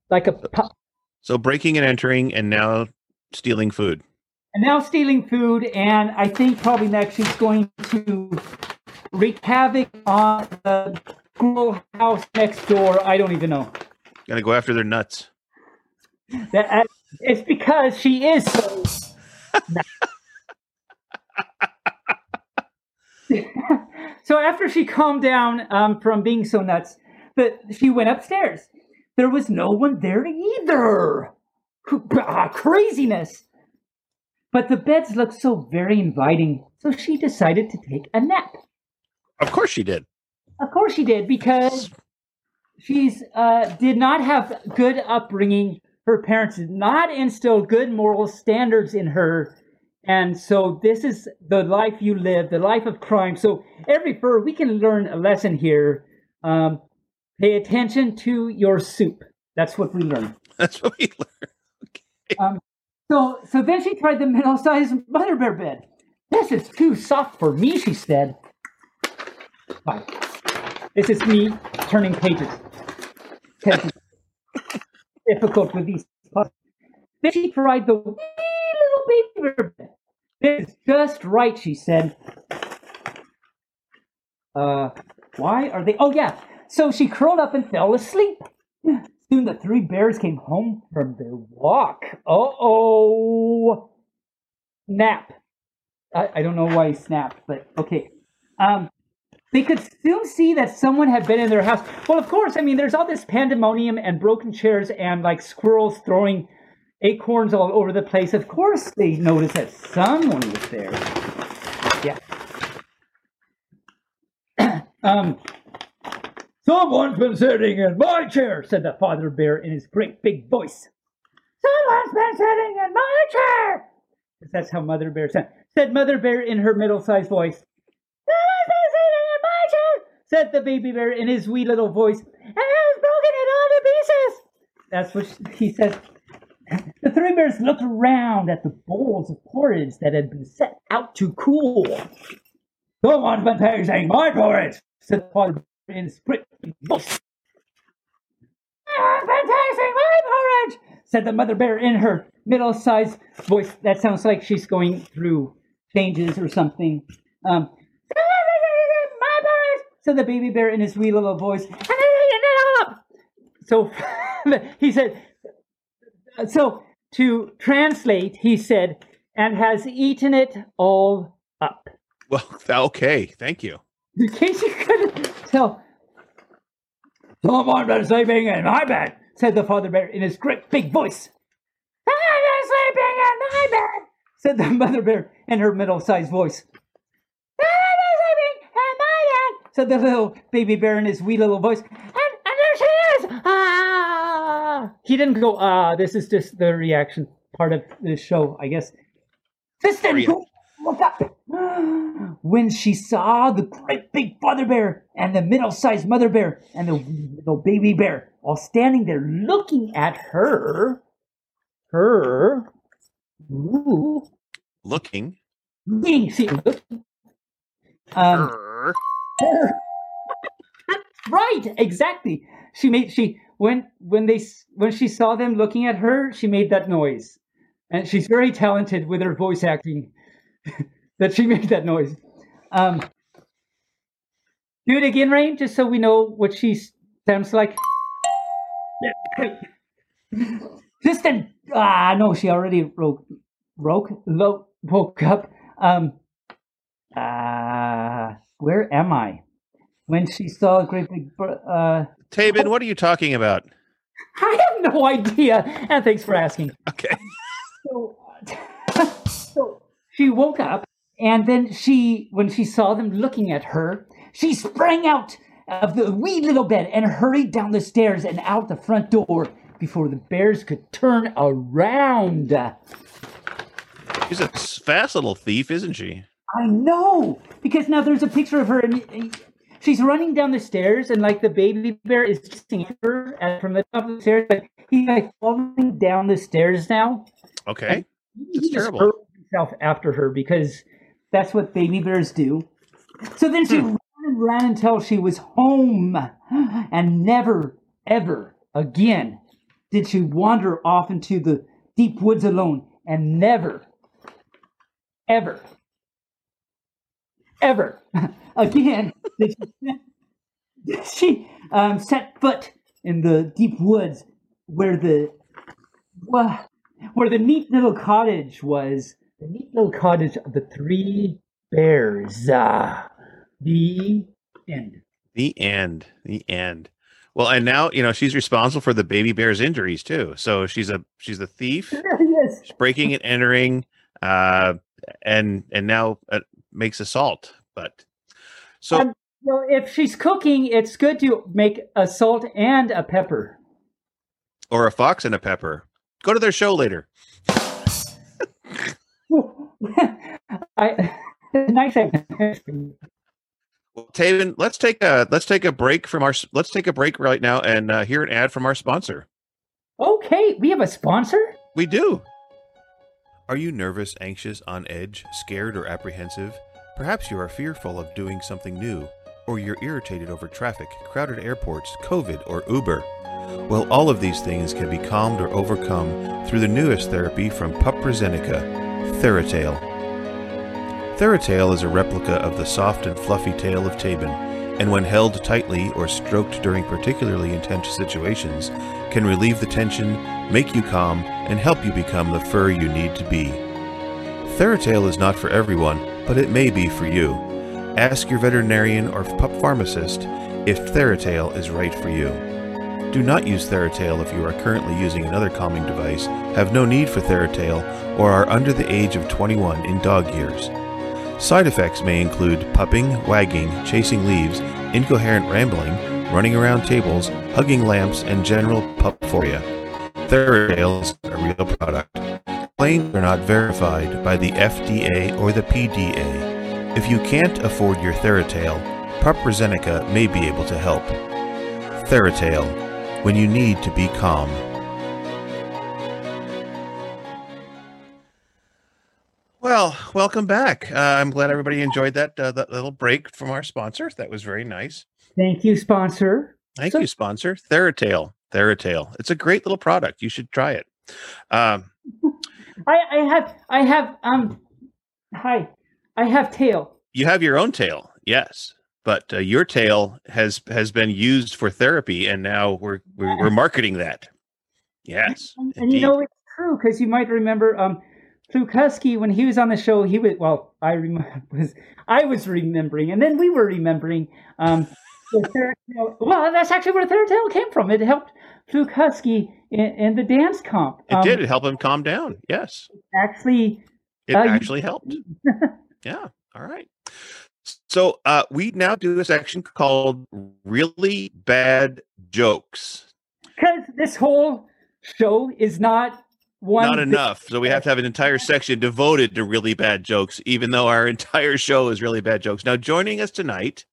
Speaker 3: like a pup.
Speaker 1: So breaking and entering, and now stealing food.
Speaker 3: And now stealing food, and I think probably next she's going to wreak havoc on the school house next door. I don't even know.
Speaker 1: Gonna go after their nuts.
Speaker 3: That uh, it's because she is so. so after she calmed down um, from being so nuts, but she went upstairs. There was no one there either. Ah, Craziness. But the beds looked so very inviting, so she decided to take a nap.
Speaker 1: Of course she did.
Speaker 3: Of course she did, because she's uh, did not have good upbringing. Her parents did not instill good moral standards in her, and so this is the life you live, the life of crime. So every fur, we can learn a lesson here. Um, pay attention to your soup. That's what we learn.
Speaker 1: That's what we learned.
Speaker 3: Um, so, so then she tried the middle-sized mother bear bed. This is too soft for me, she said. Bye. This is me turning pages. difficult with these. Then she the wee little bed. This is just right, she said. Uh, why are they? Oh yeah. So she curled up and fell asleep. Soon the three bears came home from their walk. Uh oh. Nap. I, I don't know why he snapped, but okay. Um, they could soon see that someone had been in their house. Well, of course, I mean, there's all this pandemonium and broken chairs and like squirrels throwing acorns all over the place. Of course, they noticed that someone was there. Yeah. um, someone's been sitting in my chair, said the father bear in his great big voice. Someone's been sitting in my chair. That's how Mother Bear said. Said Mother Bear in her middle-sized voice. Someone's been sitting in my chair, said the baby bear in his wee little voice, and it has broken it all to pieces. That's what he said. The three bears looked around at the bowls of porridge that had been set out to cool. Someone's been tasting my porridge, said the father bear in his great voice. Someone's been tasting my porridge, said the mother bear in her middle-sized voice. That sounds like she's going through changes or something. Um, "Someone's been tasting my porridge," said the baby bear in his wee little voice. And then it up. So he said, so to translate, he said, and has eaten it all up.
Speaker 1: Well, okay. Thank you.
Speaker 3: In case you couldn't tell. Someone been sleeping in my bed, said the father bear in his great big voice. Someone been sleeping in my bed, said the mother bear in her middle-sized voice. Someone been sleeping in my bed, said the little baby bear in his wee little voice. And, and there she is! Ah! He didn't go, ah, this is just the reaction part of the show, I guess. Fiston, go look up. When she saw the great big father bear and the middle-sized mother bear and the little baby bear all standing there looking at her, her, ooh,
Speaker 1: Looking.
Speaker 3: looking, see, looking. Um,
Speaker 1: Grr.
Speaker 3: Right, exactly. She made she when when they when she saw them looking at her, she made that noise, and she's very talented with her voice acting. that she made that noise. Um, do it again, Rain, just so we know what she sounds like. Just then, ah, no, she already broke woke, lo- woke up. Um, ah, where am I? When she saw a great big, uh,
Speaker 1: Tabin, what are you talking about?
Speaker 3: I have no idea. And thanks for asking.
Speaker 1: Okay.
Speaker 3: So, so she woke up, and then she, when she saw them looking at her, she sprang out of the wee little bed and hurried down the stairs and out the front door before the bears could turn around.
Speaker 1: She's a fast little thief, isn't she?
Speaker 3: I know because now there's a picture of her, and she's running down the stairs, and like the baby bear is chasing her from the top of the stairs, but he's like falling down the stairs now.
Speaker 1: Okay.
Speaker 3: He just
Speaker 1: terrible.
Speaker 3: hurled himself after her because that's what baby bears do. So then she
Speaker 1: Hmm.
Speaker 3: ran and ran until she was home, and never, ever again did she wander off into the deep woods alone, and never, ever, ever again did she, did she um, set foot in the deep woods where the where the neat little cottage was. The neat little cottage of the three bears. Ah, the end.
Speaker 1: The end. The end. Well, and now you know she's responsible for the baby bear's injuries too. So she's a she's a thief.
Speaker 3: yes.
Speaker 1: She's breaking and entering, uh, and and now uh, makes a salt. But so
Speaker 3: Um, So if she's cooking, it's good to make a salt and a pepper.
Speaker 1: or a fox and a pepper. Go to their show later.
Speaker 3: I nice.
Speaker 1: Well, Taven, let's take a let's take a break from our let's take a break right now and uh, hear an ad from our sponsor.
Speaker 3: Okay, we have a sponsor.
Speaker 1: We do. Are you nervous, anxious, on edge, scared, or apprehensive? Perhaps you are fearful of doing something new, or you're irritated over traffic, crowded airports, COVID, or Uber. Well, all of these things can be calmed or overcome through the newest therapy from Puprezenica, Theratal. Theratal is a replica of the soft and fluffy tail of Tabin, and when held tightly or stroked during particularly intense situations, can relieve the tension, make you calm, and help you become the fur you need to be. Theratal is not for everyone, but it may be for you. Ask your veterinarian or pup pharmacist if Theratal is right for you. Do not use Theratal if you are currently using another calming device, have no need for Theratal, or are under the age of 21 in dog years. Side effects may include pupping, wagging, chasing leaves, incoherent rambling, running around tables, hugging lamps, and general pup pupophoria. Theratal is a real product. Claims are not verified by the FDA or the PDA. If you can't afford your Theratal, Puprezenica may be able to help. Theratal, when you need to be calm. Well, welcome back. Uh, I'm glad everybody enjoyed that uh, that little break from our sponsor. That was very nice.
Speaker 3: Thank you, sponsor.
Speaker 1: Thank
Speaker 3: So-
Speaker 1: you, sponsor. Theratal. Theratal. It's a great little product. You should try it. Um,
Speaker 3: I, I have I have um hi. I have tail.
Speaker 1: you have your own tail, yes, but uh, your tail has has been used for therapy, and now we're we're, we're marketing that. Yes,
Speaker 3: And, and you know it's true because you might remember um Luke when he was on the show. He was well. I rem- was I was remembering, and then we were remembering. Um, the well, that's actually where Theratel came from. It helped Luke Husky in, in the dance comp.
Speaker 1: it
Speaker 3: Um,
Speaker 1: did. It helped him calm down. Yes,
Speaker 3: actually.
Speaker 1: it
Speaker 3: Uh,
Speaker 1: actually helped. Yeah. All right. So uh, we now do a section called "Really Bad Jokes."
Speaker 3: Because this whole show is not one.
Speaker 1: Not enough. So we have to have an entire section devoted to really bad jokes, even though our entire show is really bad jokes. Now, joining us tonight,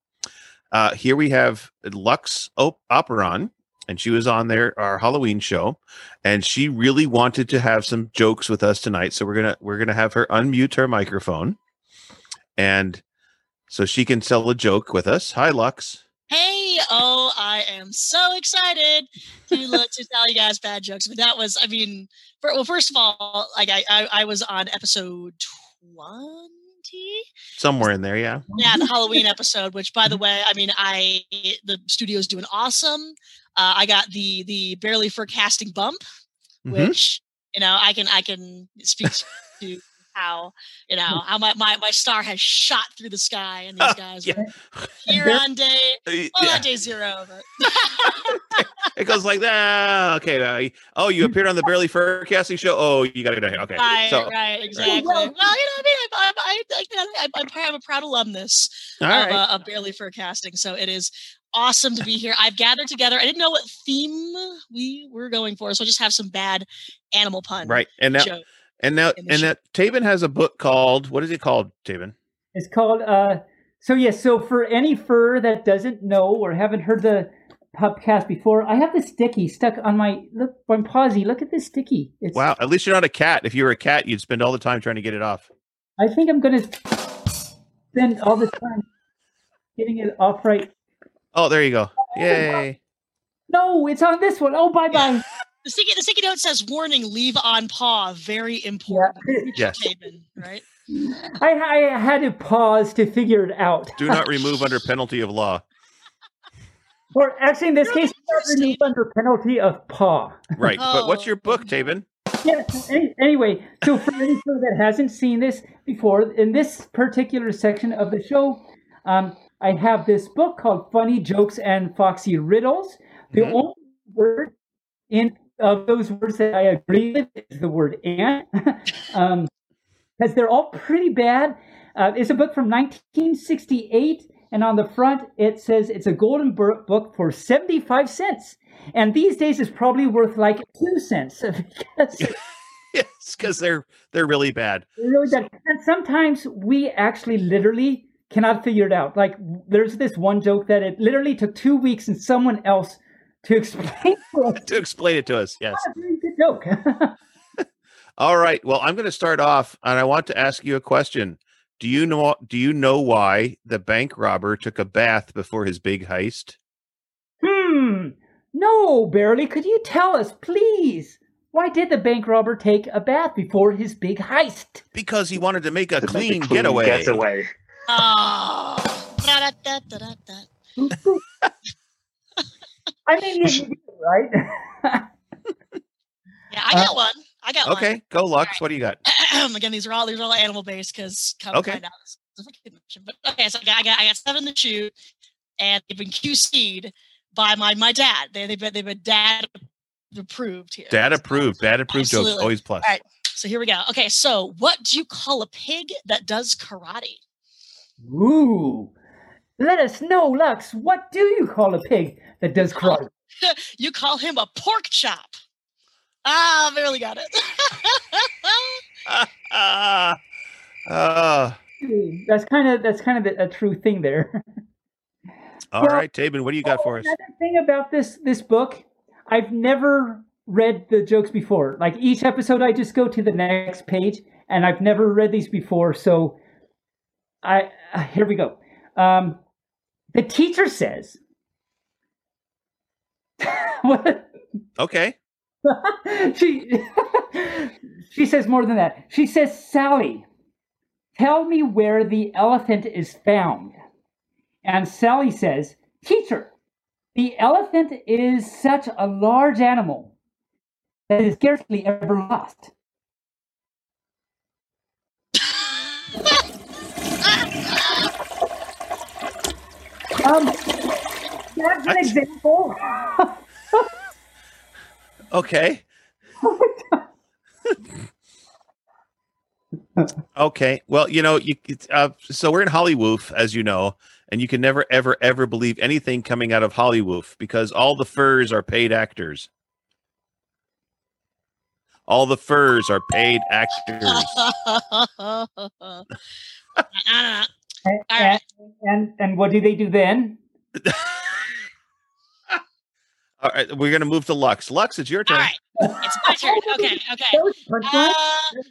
Speaker 1: uh, here we have Lux Op- Operon, and she was on there our Halloween show, and she really wanted to have some jokes with us tonight. So we're gonna we're gonna have her unmute her microphone, and so she can tell a joke with us. Hi, Lux.
Speaker 8: Hey, oh, I am so excited to to tell you guys bad jokes. But that was, I mean, for, well, first of all, like I, I, I was on episode twenty,
Speaker 1: Somewhere in there, yeah.
Speaker 8: yeah, the Halloween episode. Which, by the way, I mean, I the studio's doing awesome. Uh, I got the the barely for casting bump,
Speaker 1: Mhm.
Speaker 8: which you know I can I can speak to how you know how my, my my star has shot through the sky and these guys
Speaker 1: Yeah.
Speaker 8: were here on day well
Speaker 1: yeah.
Speaker 8: not day zero but
Speaker 1: It goes like that. Okay. Uh, oh, you appeared on the Barely Fur casting show. Oh, you got to go here. Okay.
Speaker 8: right
Speaker 1: so,
Speaker 8: right exactly well you know I mean I, I, I, I, I'm, I'm a proud alumnus
Speaker 1: all
Speaker 8: of,
Speaker 1: right.
Speaker 8: uh, of barely for casting so it is awesome to be here I've gathered together I didn't know what theme we were going for so I just have some bad animal pun
Speaker 1: right. And now,
Speaker 8: joke.
Speaker 1: And now, and that Taven has a book called, what is it called, Taven?
Speaker 3: It's called uh, So yes, so for any fur that doesn't know or haven't heard the podcast before, I have the sticky stuck on my look I'm pausey. Look at this sticky. It's,
Speaker 1: Wow. At least you're not a cat. If you were a cat, you'd spend all the time trying to get it off.
Speaker 3: I think I'm gonna spend all the time getting it off right.
Speaker 1: Oh, there you go. Yay.
Speaker 3: No, it's on this one. Oh, bye bye.
Speaker 8: The sticky, the sticky note says warning, leave on paw. Very important.
Speaker 1: Yes.
Speaker 8: Taven, right?
Speaker 3: I, I had to pause to figure it out.
Speaker 1: Do not remove under penalty of law.
Speaker 3: Or actually, in this case, not removed under penalty of paw.
Speaker 1: Right. But what's
Speaker 8: Oh.
Speaker 1: your book, Taven?
Speaker 3: Yeah. Any, anyway, so for anyone that hasn't seen this before, in this particular section of the show, um, I have this book called "Funny Jokes and Foxy Riddles." The
Speaker 1: Mhm.
Speaker 3: only word in of those words that I agree with is the word "and," um, because they're all pretty bad. Uh, it's a book from 1968, and on the front it says it's a golden book for 75 cents. And these days it's probably worth like two cents because
Speaker 1: Yes, because they're they're really bad.
Speaker 3: they're really bad. And sometimes we actually literally cannot figure it out. Like there's this one joke that it literally took two weeks and someone else to explain to us.
Speaker 1: To explain it to us, yes.
Speaker 3: It's very good joke.
Speaker 1: All right. Well, I'm going to start off, and I want to ask you a question. Do you know? Do you know why the bank robber took a bath before his big heist?
Speaker 3: hmm. No, Barely, could you tell us, please? Why did the bank robber take a bath before his big heist?
Speaker 1: Because he wanted to make a
Speaker 4: To make a
Speaker 1: clean,
Speaker 4: clean
Speaker 1: getaway.
Speaker 4: getaway.
Speaker 8: Oh.
Speaker 3: I mean, you do, right?
Speaker 8: Yeah, I got one. I got one.
Speaker 1: Okay, go Lux. What do you got?
Speaker 8: Oh Again, these are all these are all animal based because come
Speaker 1: Okay.
Speaker 8: find out. it's a fucking mission. But okay, so I got, I got I got seven to shoot, and they've been QC'd by my my dad. They they've been they've been dad approved here.
Speaker 1: Dad
Speaker 8: So-
Speaker 1: approved. Dad approved jokes. Always plus.
Speaker 8: All right. So here we go. Okay, so what do you call a pig that does karate?
Speaker 3: Ooh. Let us know, Lux. What do you call a pig that does karate?
Speaker 8: you call him a pork chop. Ah, barely got it.
Speaker 1: Ah, ah.
Speaker 3: That's kind of that's kind of the, a true thing there.
Speaker 1: All
Speaker 3: Well-
Speaker 1: right, Tabin, what do you got for us?
Speaker 3: Another thing about this this book, I've never read the jokes before. Like each episode, I just go to the next page, and I've never read these before. So, I uh, here we go. Um, the teacher says,
Speaker 1: Okay.
Speaker 3: she she says more than that. She says, "Sally, tell me where the elephant is found." And Sally says, "Teacher, the elephant is such a large animal that is scarcely ever lost." Um, that's an example.
Speaker 1: Okay. okay. Well, you know, you uh, so we're in Hollywood, as you know, and you can never, ever, ever believe anything coming out of Hollywood because all the furs are paid actors. All the furs are paid actors.
Speaker 8: I don't.
Speaker 3: And,
Speaker 8: All right.
Speaker 3: and and what do they do then?
Speaker 1: All right, we're gonna move to Lux. Lux, it's your turn.
Speaker 8: right. It's my turn. Okay. Okay. Uh,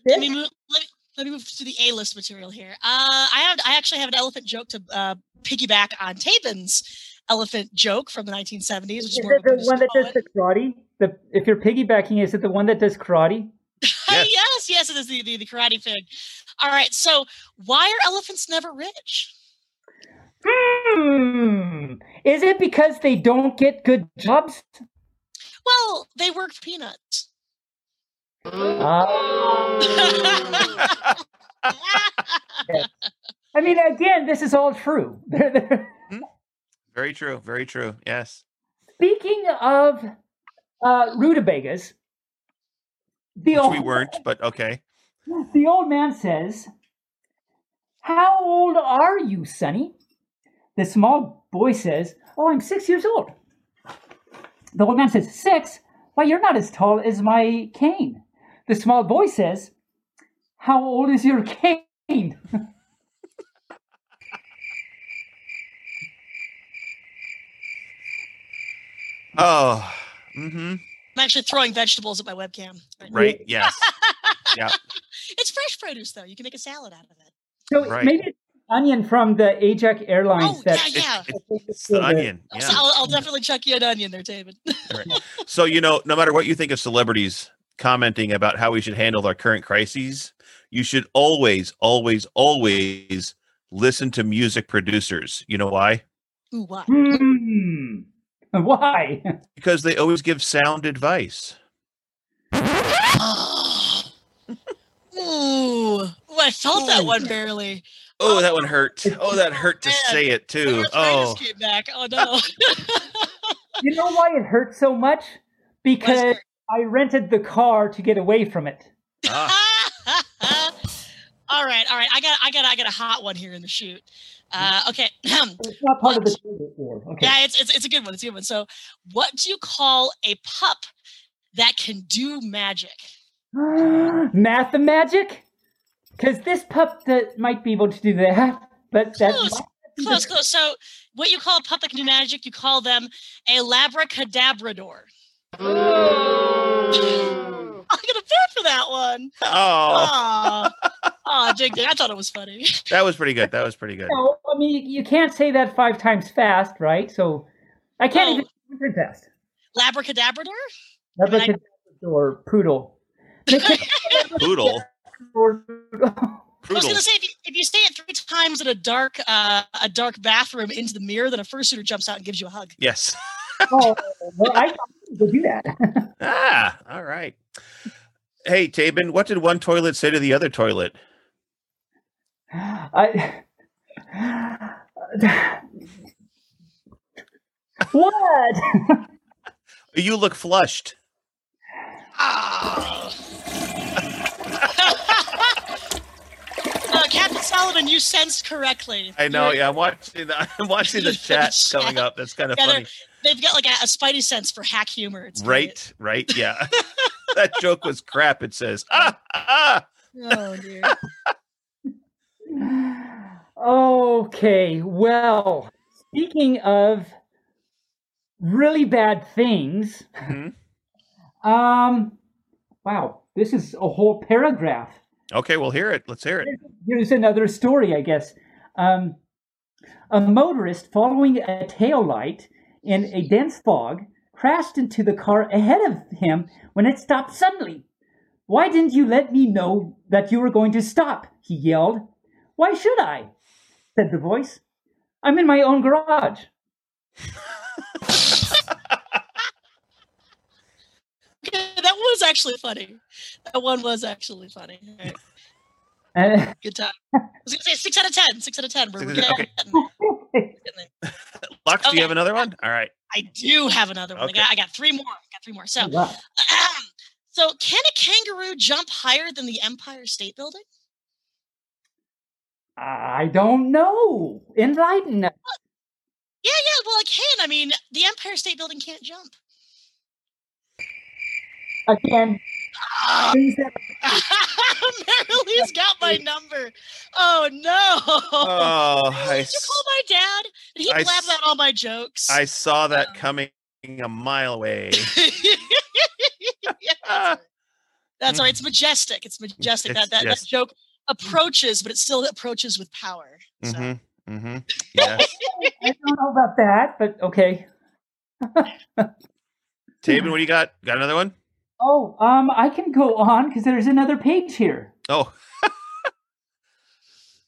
Speaker 8: let me move. Let me, let me move to the A list material here. Uh, I have. I actually have an elephant joke to uh, piggyback on Tabin's elephant joke from the 1970s, which is
Speaker 3: Is
Speaker 8: more
Speaker 3: it the one that does
Speaker 8: poet.
Speaker 3: the karate? The if you're piggybacking, is it the one that does karate?
Speaker 1: Yes.
Speaker 8: yes, yes, it is the, the, the karate pig. All right. So, why are elephants never rich?
Speaker 3: Hmm. Is it because they don't get good jobs?
Speaker 8: Well, they work for peanuts.
Speaker 3: Ah. I mean, again, this is all true. They're- they're-
Speaker 1: Very true. Very true. Yes.
Speaker 3: Speaking of uh, rutabagas, the
Speaker 1: Which we weren't, but okay.
Speaker 3: The old man says, How old are you, Sonny? The small boy says, Oh, I'm six years old. The old man says, Six? Why, you're not as tall as my cane. The small boy says, How old is your cane?
Speaker 1: oh, mm hmm.
Speaker 8: I'm actually throwing vegetables at my webcam. right.
Speaker 1: Right. Yes. yeah.
Speaker 8: It's fresh produce though. You can make a salad out of it.
Speaker 3: So
Speaker 1: Right.
Speaker 3: maybe it's onion from the Ajax Airlines
Speaker 8: Oh
Speaker 3: that
Speaker 8: yeah, yeah.
Speaker 1: It's the onion.
Speaker 8: I'll- I'll, I'll definitely chuck you an onion there, David.
Speaker 1: So you know, no matter what you think of celebrities commenting about how we should handle our current crises, you should always, always, always listen to music producers. You know why?
Speaker 8: Ooh, what?
Speaker 3: Hmm. Why?
Speaker 1: Because they always give sound advice.
Speaker 8: Ooh, Ooh, I felt that one barely.
Speaker 1: Oh, that one hurt. Oh, that hurt to
Speaker 8: Man.
Speaker 1: say it too.
Speaker 8: My
Speaker 1: Oh,
Speaker 8: arthritis came back. Oh no.
Speaker 3: You know why it hurt so much? Because I rented the car to get away from it.
Speaker 1: ah,
Speaker 8: all right, all right. I got, I got, I got a hot one here in the shoot. Uh, okay.
Speaker 3: It's not part of the trailer for. Okay.
Speaker 8: yeah, it's, it's it's a good one. It's a good one. So, what do you call a pup that can do magic?
Speaker 3: Math and magic? Because this pup that might be able to do that, but that
Speaker 8: Close. Close, close. So, what you call a pup that can do magic, you call them a labracadabrador. I'm gonna pay for that one.
Speaker 1: oh,
Speaker 8: Aw. Aw, dig dig. I thought it was funny.
Speaker 1: that was pretty good. That was pretty good.
Speaker 3: No, I mean you, you can't say that five times fast, right? So I can't
Speaker 8: Oh.
Speaker 3: even say it fast.
Speaker 8: Labracadabrador?
Speaker 3: That's
Speaker 8: mean, I-
Speaker 3: like poodle.
Speaker 1: Poodle.
Speaker 8: I was gonna say if you, if you say it three times in a dark uh, a dark bathroom into the mirror, then a fursuiter jumps out and gives you a hug.
Speaker 1: Yes.
Speaker 3: oh, well, I could do that.
Speaker 1: Ah, all right. Hey, Tabin, what did one toilet say to the other toilet?
Speaker 3: I. what?
Speaker 1: You look flushed.
Speaker 8: Ah. uh, Captain Sullivan, you sensed correctly.
Speaker 1: I know.
Speaker 8: You're-
Speaker 1: Yeah, I'm watching. The, I'm watching the chat coming up. That's kind of
Speaker 8: Yeah, they're-
Speaker 1: funny.
Speaker 8: They've got like a, a spidey sense for hack humor. It's great.
Speaker 1: Right. Right. Yeah. that joke was crap. It says ah ah.
Speaker 8: Oh dear.
Speaker 3: Okay, well, speaking of really bad things,
Speaker 1: Mhm.
Speaker 3: um, wow, this is a whole paragraph.
Speaker 1: Okay, we'll hear it. Let's hear it.
Speaker 3: Here's another story, I guess. Um, a motorist following a tail light in a dense fog crashed into the car ahead of him when it stopped suddenly. Why didn't you let me know that you were going to stop? He yelled. Why should I? said the voice. I'm in my own garage.
Speaker 8: Okay, that was actually funny. That one was actually funny. All right,
Speaker 3: Uh,
Speaker 8: good time. I was gonna say six out of ten. Six out of ten. We're, we're
Speaker 1: Six
Speaker 8: getting there. Getting there.
Speaker 1: Lux, do you have another one? All right.
Speaker 8: I do have another one.
Speaker 1: Okay.
Speaker 8: I, got, I got three more. I got three more. So,
Speaker 3: wow.
Speaker 8: so can a kangaroo jump higher than the Empire State Building?
Speaker 3: I don't know. Enlighten us.
Speaker 8: Yeah, yeah. Well, it can. I mean, the Empire State Building can't jump.
Speaker 3: again.
Speaker 8: Ah, Marilee's got my number. Oh no!
Speaker 1: Oh, I,
Speaker 8: Did you call my dad? Did he
Speaker 1: I
Speaker 8: blab
Speaker 1: s-
Speaker 8: out all my jokes?
Speaker 1: I saw that
Speaker 8: Um,
Speaker 1: coming a mile away.
Speaker 8: Yeah,
Speaker 1: Ah.
Speaker 8: that's right. That's right. It's majestic. It's majestic.
Speaker 1: It's-
Speaker 8: that, that,
Speaker 1: yes.
Speaker 8: that joke approaches, but it still approaches with power. So.
Speaker 1: Mm-hmm. Mm-hmm. Yeah.
Speaker 3: I don't know about that, but okay.
Speaker 1: Tabin, what do you got? Got another one?
Speaker 3: Oh, um, I can go on because there's another page here.
Speaker 1: Oh,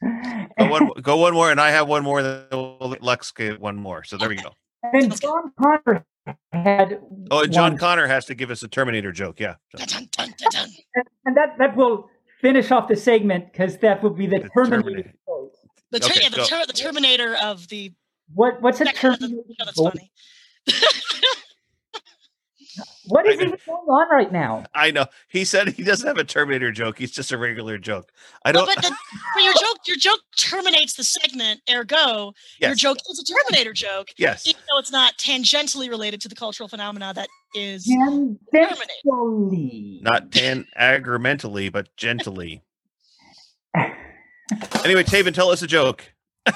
Speaker 1: go one, go one more, and I have one more. Then we'll let Lux get one more. So there we go.
Speaker 3: And John Connor had
Speaker 1: Oh, and John
Speaker 3: one.
Speaker 1: Connor has to give us a Terminator joke. Yeah.
Speaker 8: Dun, dun, dun, dun, dun.
Speaker 3: and, and that that will finish off the segment because that would be the,
Speaker 1: The
Speaker 3: Terminator.
Speaker 1: Terminator.
Speaker 8: The, ter-
Speaker 1: Okay,
Speaker 8: yeah, the, ter- the Terminator of the.
Speaker 3: What what's a
Speaker 8: Yeah, that's,
Speaker 3: Terminator?
Speaker 8: that's
Speaker 3: quote?
Speaker 8: funny.
Speaker 3: What is
Speaker 1: I
Speaker 3: even going on right now?
Speaker 1: I know. He said he doesn't have a Terminator joke. He's just a regular joke. I don't.
Speaker 8: but, the, but your joke, your joke terminates the segment. Ergo, your joke is a Terminator joke,
Speaker 1: Yes.
Speaker 8: even though it's not tangentially related to the cultural phenomena that is.
Speaker 3: Tangentially.
Speaker 1: Not tan agrementally, but gently. Anyway, Tabin, tell us a joke.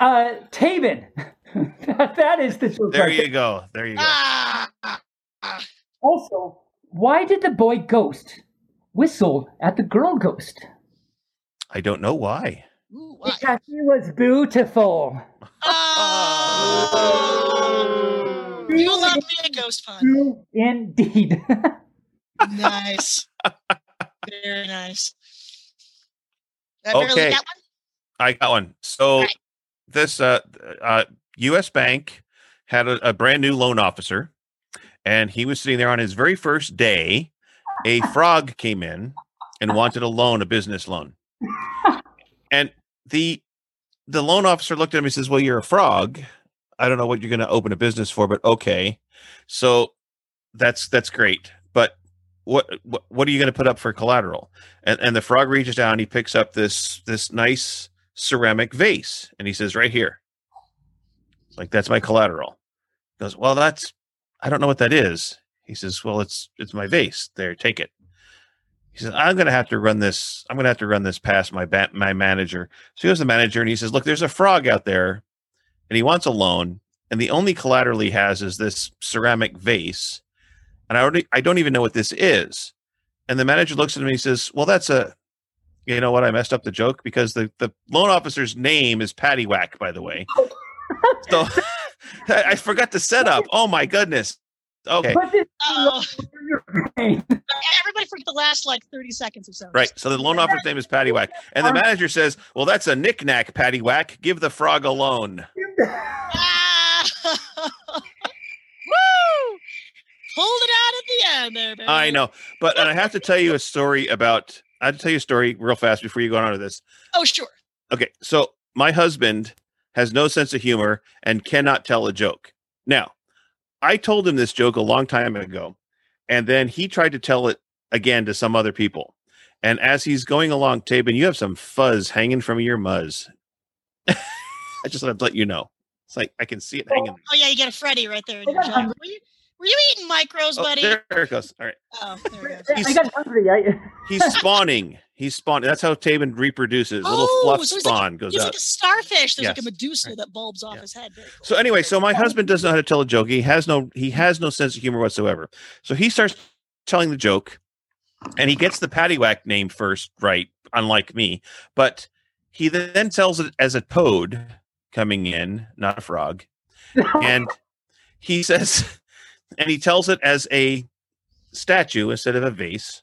Speaker 3: Uh, Tabin, that is the joke.
Speaker 1: There
Speaker 3: right
Speaker 1: you go. There you go.
Speaker 8: Ah.
Speaker 3: Also, why did the boy ghost whistle at the girl ghost?
Speaker 1: I don't know why.
Speaker 8: Ooh, why?
Speaker 3: Because she was beautiful.
Speaker 8: Oh, you love me a ghost pun.
Speaker 3: True Indeed.
Speaker 8: Nice. Very nice. Beverly,
Speaker 1: Okay.
Speaker 8: got one?
Speaker 1: I got one. So
Speaker 8: Right.
Speaker 1: this uh, uh, U.S. Bank had a, a brand new loan officer, and he was sitting there on his very first day. A frog came in and wanted a loan, a business loan, and the the loan officer looked at him and says, "Well, you're a frog. I don't know what you're going to open a business for, but okay. So that's that's great, but." What, what what are you going to put up for collateral? And and the frog reaches down, he picks up this this nice ceramic vase and he says right here. Like that's my collateral. He goes well that's i don't know what that is. He says well it's it's my vase. There take it. He says i'm going to have to run this i'm going to have to run this past my ba- my manager. So he goes to the manager and he says look there's a frog out there and he wants a loan and the only collateral he has is this ceramic vase and i already i don't even know what this is and the manager looks at him and he says well that's a you know what? I messed up the joke because the, the loan officer's name is Patty Whack, by the way. Oh. so I I forgot the setup. Oh my goodness. Okay.
Speaker 3: Put this uh,
Speaker 8: Oh,
Speaker 3: in your brain.
Speaker 8: everybody forget the last like 30 seconds or so.
Speaker 1: Right. So the loan officer's name is Patty Whack. And the uh-huh. manager says, Well, that's a knickknack, Patty Whack. Give the frog a loan.
Speaker 8: Ah! Woo! Pulled it out at the end there, baby.
Speaker 1: I know. But and I have to tell you a story about I have to tell you a story real fast before you go on to this.
Speaker 8: Oh, sure.
Speaker 1: Okay, so my husband has no sense of humor and cannot tell a joke. Now, I told him this joke a long time ago, and then he tried to tell it again to some other people. And as he's going along, Tabin, you have some fuzz hanging from your muzz. I just want to let you know. It's like I can see it oh, hanging.
Speaker 8: Oh, yeah, you got a Freddy right there in your. Were you, were you eating micros,
Speaker 1: Oh,
Speaker 8: buddy?
Speaker 1: there it goes. All right.
Speaker 8: Oh, there we go.
Speaker 3: I
Speaker 1: He's-
Speaker 3: got hungry. I,
Speaker 1: He's spawning. He's spawning. That's how Tabin reproduces. Little
Speaker 8: Oh,
Speaker 1: fluff
Speaker 8: so
Speaker 1: spawn
Speaker 8: like,
Speaker 1: goes
Speaker 8: He's
Speaker 1: out.
Speaker 8: like a starfish. There's like a
Speaker 1: Yes.
Speaker 8: Medusa that bulbs off
Speaker 1: Yeah.
Speaker 8: his head. Cool.
Speaker 1: So anyway, so my husband doesn't know how to tell a joke. He has no he mm-hmm. has no sense of humor whatsoever. So he starts telling the joke, and he gets the paddywhack name first right, unlike me. But he then tells it as a toad coming in, not a frog, and he says, and he tells it as a statue instead of a vase.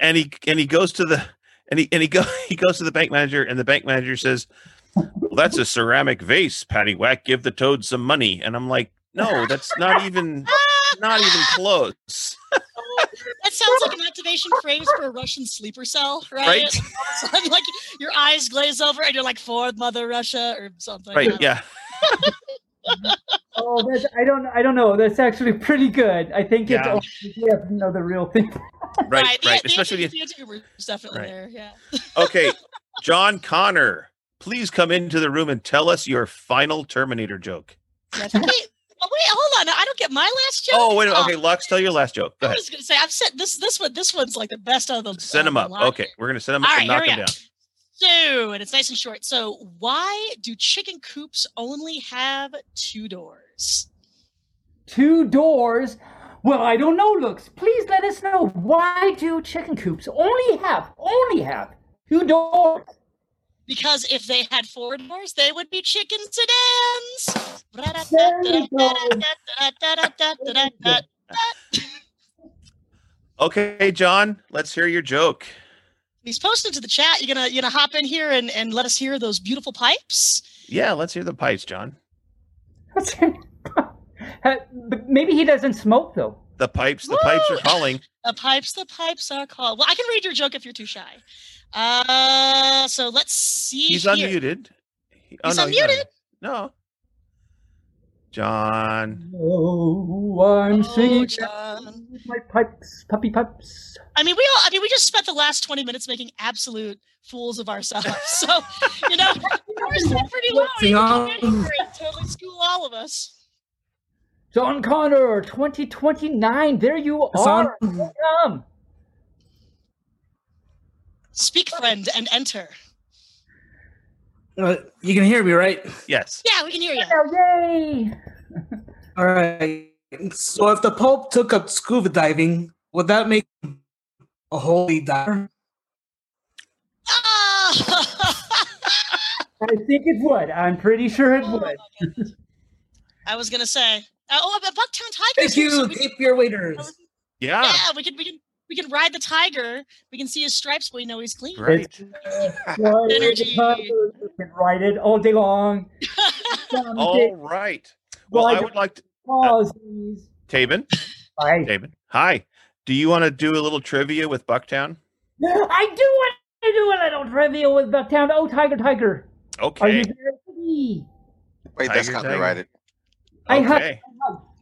Speaker 1: and he and he goes to the and he and he go he goes to the bank manager, and the bank manager says, well, that's a ceramic vase, Patty Whack. Give the toad some money. And I'm like, no, that's not even not even close.
Speaker 8: That sounds like an activation phrase for a Russian sleeper cell, right?
Speaker 1: Right?
Speaker 8: So, like your eyes glaze over and you're like, for Mother Russia or something.
Speaker 1: Right.
Speaker 8: I don't know.
Speaker 1: Yeah.
Speaker 3: oh, that's, I don't. I don't know. That's actually pretty good. I think it's.
Speaker 1: Yeah.
Speaker 3: Oh, you have know the real thing.
Speaker 1: Right.
Speaker 8: Right.
Speaker 1: Right.
Speaker 8: The,
Speaker 1: Especially
Speaker 8: the, the humor is definitely
Speaker 1: Right.
Speaker 8: there. Yeah.
Speaker 1: okay. John Connor, please come into the room and tell us your final Terminator joke.
Speaker 8: Yes. Wait, oh, wait, hold on. I don't get my last joke.
Speaker 1: Oh, wait. a minute.
Speaker 8: Oh,
Speaker 1: Okay, Lux, tell your last joke. Go
Speaker 8: I
Speaker 1: ahead.
Speaker 8: was gonna say I've said this. This one. This one's like the best of them.
Speaker 1: Send them oh, up. Okay, we're gonna send them up
Speaker 8: All
Speaker 1: and
Speaker 8: right,
Speaker 1: knock
Speaker 8: here
Speaker 1: them
Speaker 8: we
Speaker 1: down.
Speaker 8: So, and it's nice and short. So, why do chicken coops only have two doors?
Speaker 3: Two doors. Well, I don't know. Lux. Please let us know. Why do chicken coops only have only have two doors?
Speaker 8: Because if they had four doors, they would be chicken sedans.
Speaker 3: There you go.
Speaker 1: Okay, John, let's hear your joke.
Speaker 8: He's posted to the chat. You gonna you gonna hop in here and, and let us hear those beautiful pipes?
Speaker 1: Yeah, let's hear the pipes, John.
Speaker 3: Uh, but maybe he doesn't smoke though.
Speaker 1: The pipes, the pipes are calling.
Speaker 8: The pipes, the pipes are calling. Well, I can read your joke if you're too shy. Uh, so let's see.
Speaker 1: He's
Speaker 8: here.
Speaker 1: unmuted. He- oh,
Speaker 8: He's
Speaker 1: no, not
Speaker 8: unmuted.
Speaker 1: No. John.
Speaker 3: Oh, I'm
Speaker 8: Oh,
Speaker 3: singing
Speaker 8: John.
Speaker 3: with my pipes, puppy pipes.
Speaker 8: I mean, we all. I mean, we just spent the last twenty minutes making absolute fools of ourselves. So, you know, we're still pretty low. You can get here and totally school all of us.
Speaker 3: John Connor, 2029. There you are. Welcome.
Speaker 8: Speak, friend, and enter.
Speaker 9: Uh, you can hear me, right?
Speaker 1: Yes.
Speaker 8: Yeah, we can hear you.
Speaker 3: Yay!
Speaker 9: All right. So if the Pope took up scuba diving, would that make a holy diver?
Speaker 8: Ah!
Speaker 3: I think it would. I'm pretty sure it
Speaker 8: Oh
Speaker 3: would.
Speaker 8: I was gonna say. Uh, oh, but Bucktown Tiger.
Speaker 9: Thank you, tape your waiters.
Speaker 1: Yeah.
Speaker 8: Yeah, we can we can we can ride the tiger. We can see his stripes, but we know he's clean.
Speaker 1: Right.
Speaker 3: Right,
Speaker 8: Energy.
Speaker 3: You can ride it all day long.
Speaker 1: All right. Well, I
Speaker 3: Ride
Speaker 1: would like to, uh,
Speaker 3: Aussies.
Speaker 1: Tabin.
Speaker 3: Hi.
Speaker 1: Tabin. Hi. Do you want to do a little trivia with Bucktown?
Speaker 3: I do want to do a little trivia with Bucktown. Oh, Tiger, Tiger. Are
Speaker 1: Okay.
Speaker 3: you ready?
Speaker 6: Wait, that's
Speaker 1: Tiger, tiger.
Speaker 6: copyrighted.
Speaker 3: I have.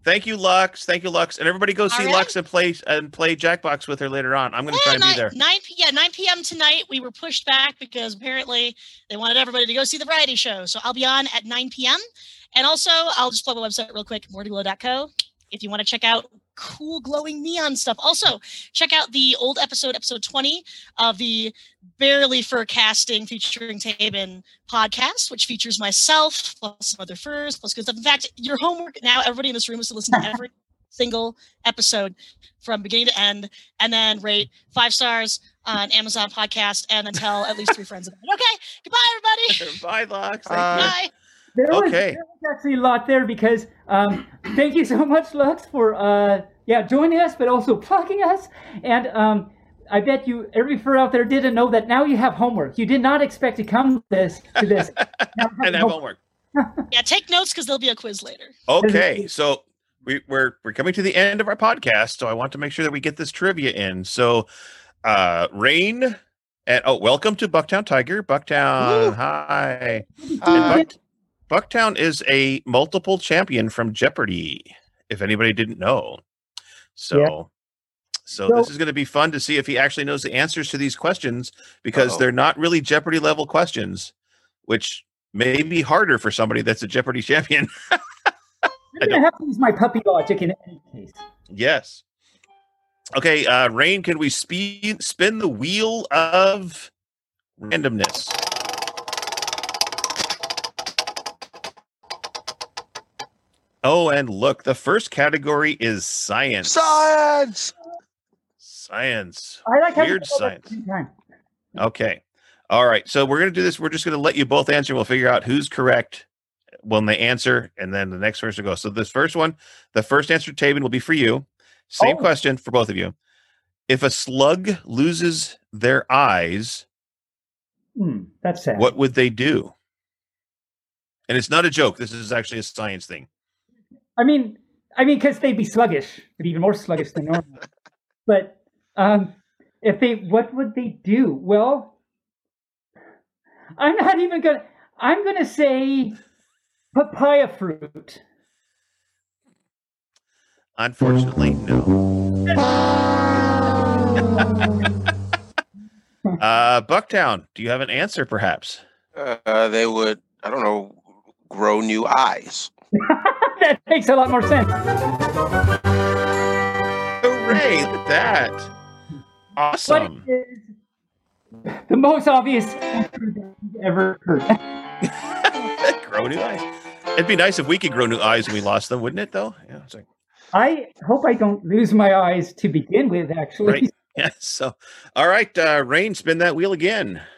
Speaker 1: Thank you, Lux. Thank you, Lux. And everybody go see
Speaker 8: right.
Speaker 1: Lux and play and play Jackbox with her later on. I'm going to
Speaker 8: Yeah,
Speaker 1: try and be there.
Speaker 8: 9 p- yeah, 9 p.m. tonight. We were pushed back because apparently they wanted everybody to go see the variety show. So I'll be on at 9 p.m. And also, I'll just plug my website real quick, mortyglow.co, if you want to check out cool glowing neon stuff. Also, check out the old episode, episode 20 of the Barely Fur Casting featuring Tabin podcast, which features myself plus some other furs plus good stuff. In fact, your homework now, everybody in this room is to listen to every single episode from beginning to end and then rate five stars on Amazon podcast and then tell at least three friends about it. Okay. Goodbye, everybody.
Speaker 1: Bye, Lux. Thank
Speaker 6: Bye.
Speaker 1: you.
Speaker 8: Bye.
Speaker 3: There was,
Speaker 1: Okay.
Speaker 3: there was actually a lot there because um, thank you so much, Lux, for uh, yeah joining us, but also plugging us. And um, I bet you every fur out there didn't know that now you have homework. You did not expect to come this to this. Now you
Speaker 1: And have
Speaker 3: homework.
Speaker 1: homework.
Speaker 8: Yeah, take notes because there'll be a quiz later.
Speaker 1: Okay, so we, we're we're coming to the end of our podcast, so I want to make sure that we get this trivia in. So, uh, Rain, and oh, welcome to Bucktown Tiger. Bucktown,
Speaker 6: Woo.
Speaker 1: hi.
Speaker 6: Hi.
Speaker 1: Buck, Bucktown is a multiple champion from Jeopardy. If anybody didn't know, so. So
Speaker 3: So-
Speaker 1: this is going to be fun to see if he actually knows the answers to these questions because
Speaker 6: Uh-oh.
Speaker 1: they're not really Jeopardy level questions, which may be harder for somebody that's a Jeopardy champion.
Speaker 3: I'm gonna have to use my puppy logic in any case.
Speaker 1: Yes. Okay, uh Rain, can we speed spin the wheel of randomness? Oh, and look, the first category is science.
Speaker 6: Science.
Speaker 1: Science.
Speaker 3: I like how
Speaker 1: Weird
Speaker 3: do that at the
Speaker 1: science. Okay. All right. So we're gonna do this. We're just gonna let you both answer. We'll figure out who's correct when they answer, and then the next person will go. So this first one, the first answer, Tabin, will be for you. Same
Speaker 3: Oh.
Speaker 1: question for both of you. If a slug loses their eyes,
Speaker 3: Hmm, that's sad.
Speaker 1: what would they do? And it's not a joke. This is actually a science thing.
Speaker 3: I mean, I mean, because they'd be sluggish, but even more sluggish than normal. but um, if they, what would they do? Well, I'm not even gonna. I'm gonna say papaya fruit.
Speaker 1: Unfortunately, no. uh, Bucktown, do you have an answer, perhaps?
Speaker 6: Uh, they would, I don't know, grow new eyes.
Speaker 3: That makes a lot more sense.
Speaker 1: Hooray! That. Awesome.
Speaker 3: is the most obvious answer that you've ever heard?
Speaker 1: grow new eyes. It'd be nice if we could grow new eyes when we lost them, wouldn't it? Though, yeah. It's like,
Speaker 3: I hope I don't lose my eyes to begin with. Actually,
Speaker 1: right. Yeah. So, all right, uh, Rain, spin that wheel again.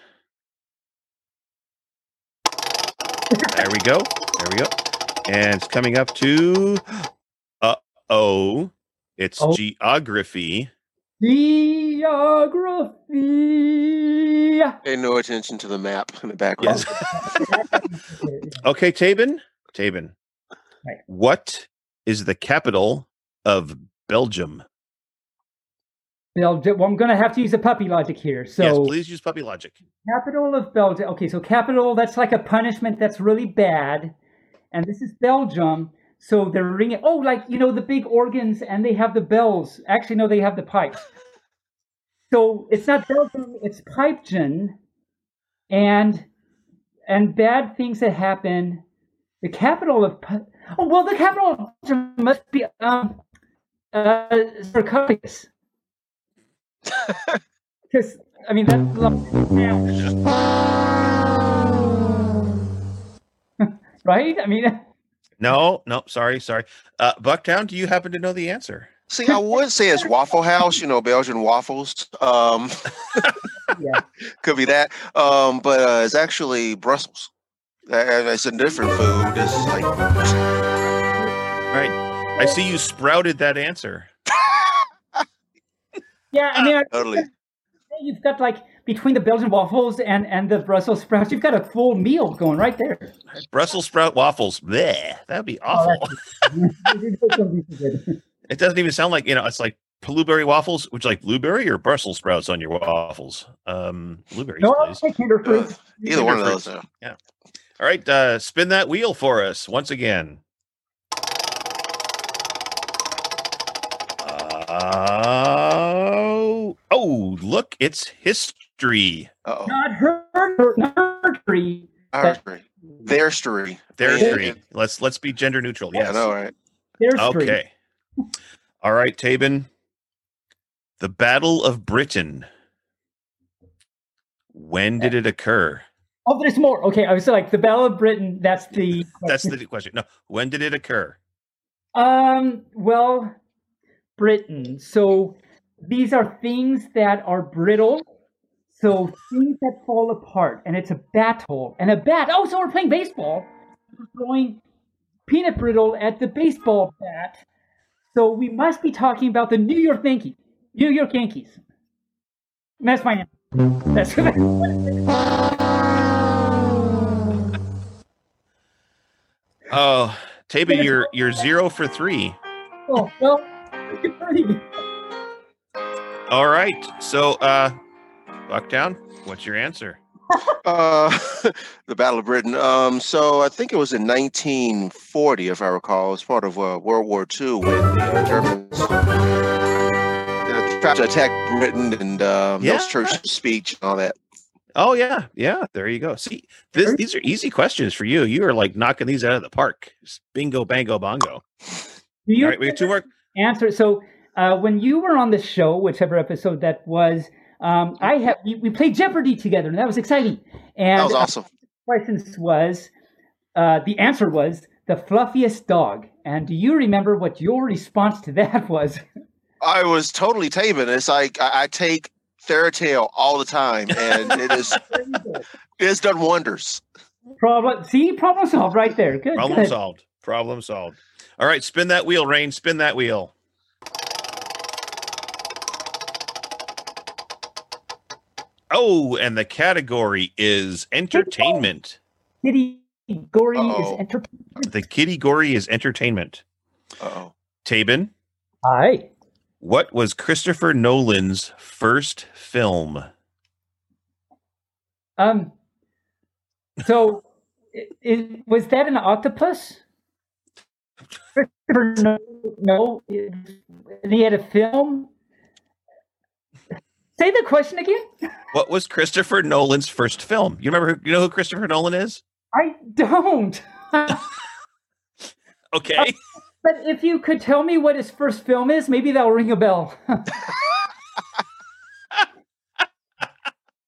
Speaker 1: There we go. There we go. And it's coming up to, uh oh, it's
Speaker 3: Oh.
Speaker 1: geography.
Speaker 3: geography.
Speaker 6: Pay no attention to the map in the background.
Speaker 1: Yes. okay, Tabin. Tabin.
Speaker 3: Right.
Speaker 1: What is the capital of Belgium?
Speaker 3: Belgium. Well, I'm going to have to use a puppy logic here. So,
Speaker 1: yes, please use puppy logic.
Speaker 3: capital of Belgium. Okay, so capital. That's like a punishment. That's really bad. And this is Belgium. So they're ringing. Oh, like you know the big organs, and they have the bells. Actually, no, they have the pipes. So it's not Belgium. It's Pipegen, and and bad things that happen. The capital of oh well, the capital of Belgium must be um uh sarcophagus. Because I mean that's right? I mean,
Speaker 1: No, no, sorry, sorry. Uh, Bucktown, do you happen to know the answer?
Speaker 6: See, I would say it's Waffle House, you know, Belgian waffles. Um,
Speaker 3: yeah.
Speaker 6: could be that. Um, but uh, it's actually Brussels. Uh, it's a different food. It's like
Speaker 1: Right. I see you sprouted that answer.
Speaker 3: Yeah, I mean, I-
Speaker 6: totally.
Speaker 3: you've got like between the Belgian waffles and and the Brussels sprouts, you've got a full meal going right there.
Speaker 1: Brussels sprout waffles. Bleh, that'd be awful. It doesn't even sound like you know. It's like blueberry waffles. which like blueberry or Brussels sprouts on your waffles? Um, blueberries,
Speaker 3: no, I'll
Speaker 1: please.
Speaker 3: take Kinder Fruit.
Speaker 6: Ugh, Either one of
Speaker 1: Fruits.
Speaker 6: those. Yeah.
Speaker 1: All right, uh, spin that wheel for us once again. Oh, oh, look, it's history.
Speaker 6: Uh-oh.
Speaker 3: Not her, her, not her tree.
Speaker 6: Our street. Their street.
Speaker 1: Their
Speaker 6: Yeah.
Speaker 1: street. Let's let's be gender neutral.
Speaker 6: Yeah, I
Speaker 1: Yes.
Speaker 6: know, right?
Speaker 3: Their tree.
Speaker 1: Okay. All right, Tabin. The Battle of Britain. When did it occur?
Speaker 3: Oh, there's more. Okay, I was like the Battle of Britain. That's the.
Speaker 1: That's the question. No, when did it occur?
Speaker 3: Um. Well, Britain. So these are things that are brittle. So things that fall apart, and it's a battle and a bat. Oh, so we're playing baseball. We're throwing peanut brittle at the baseball bat. So we must be talking about the New York Yankees. New York Yankees. And that's my name. That's good.
Speaker 1: Oh, Tabin, you're you're zero for three.
Speaker 3: oh well.
Speaker 1: All right. So, uh, Bucktown, what's your answer?
Speaker 6: Uh, the Battle of Britain. Um, so I think it was in 1940, if I recall. It was part of uh, World War II when the uh, Germans uh, tried to attack Britain and um,
Speaker 1: Yeah.
Speaker 6: Nelson Churchill's speech and all that.
Speaker 1: Oh yeah, yeah. There you go. See, this, these are easy questions for you. You are like knocking these out of the park. Just Bingo, bango, bongo.
Speaker 3: Do you
Speaker 1: All right, we have two more.
Speaker 3: answer. So uh, when you were on the show, whichever episode that was, um, I have we, we played Jeopardy together, and that was exciting. And
Speaker 6: That was
Speaker 3: uh,
Speaker 6: awesome.
Speaker 3: questions was uh, the answer was the fluffiest dog. And do you remember what your response to that was?
Speaker 6: I was totally Tabin. It's like I, I take Theratel all the time, and it is it's done wonders.
Speaker 3: problem. See, problem solved right there. Good.
Speaker 1: Problem
Speaker 3: good.
Speaker 1: solved. Problem solved. All right, spin that wheel, Rain. Spin that wheel. Oh, and the category is entertainment.
Speaker 3: Kitty Gory
Speaker 6: Uh-oh.
Speaker 3: is entertainment.
Speaker 1: The kitty gory is entertainment.
Speaker 6: Oh,
Speaker 1: Tabin,
Speaker 3: Hi.
Speaker 1: what was Christopher Nolan's first film?
Speaker 3: Um. So, i i- was that an octopus? Christopher no, no. And he had a film. Say the question again.
Speaker 1: What was Christopher Nolan's first film? You remember? Who, you know who Christopher Nolan is?
Speaker 3: I don't.
Speaker 1: Okay.
Speaker 3: but if you could tell me what his first film is, maybe that'll ring a bell.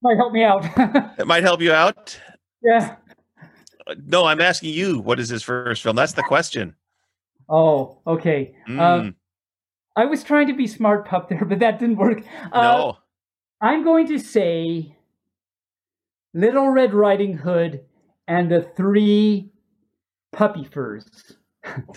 Speaker 3: Might help me out.
Speaker 1: It might help you out.
Speaker 3: yeah.
Speaker 1: Uh, No, I'm asking you. What is his first film? That's the question.
Speaker 3: Oh, okay.
Speaker 1: Mm,
Speaker 3: Um, I was trying to be smart pup there, but that didn't work. Uh,
Speaker 1: no.
Speaker 3: I'm going to say Little Red Riding Hood and the three puppy furs. what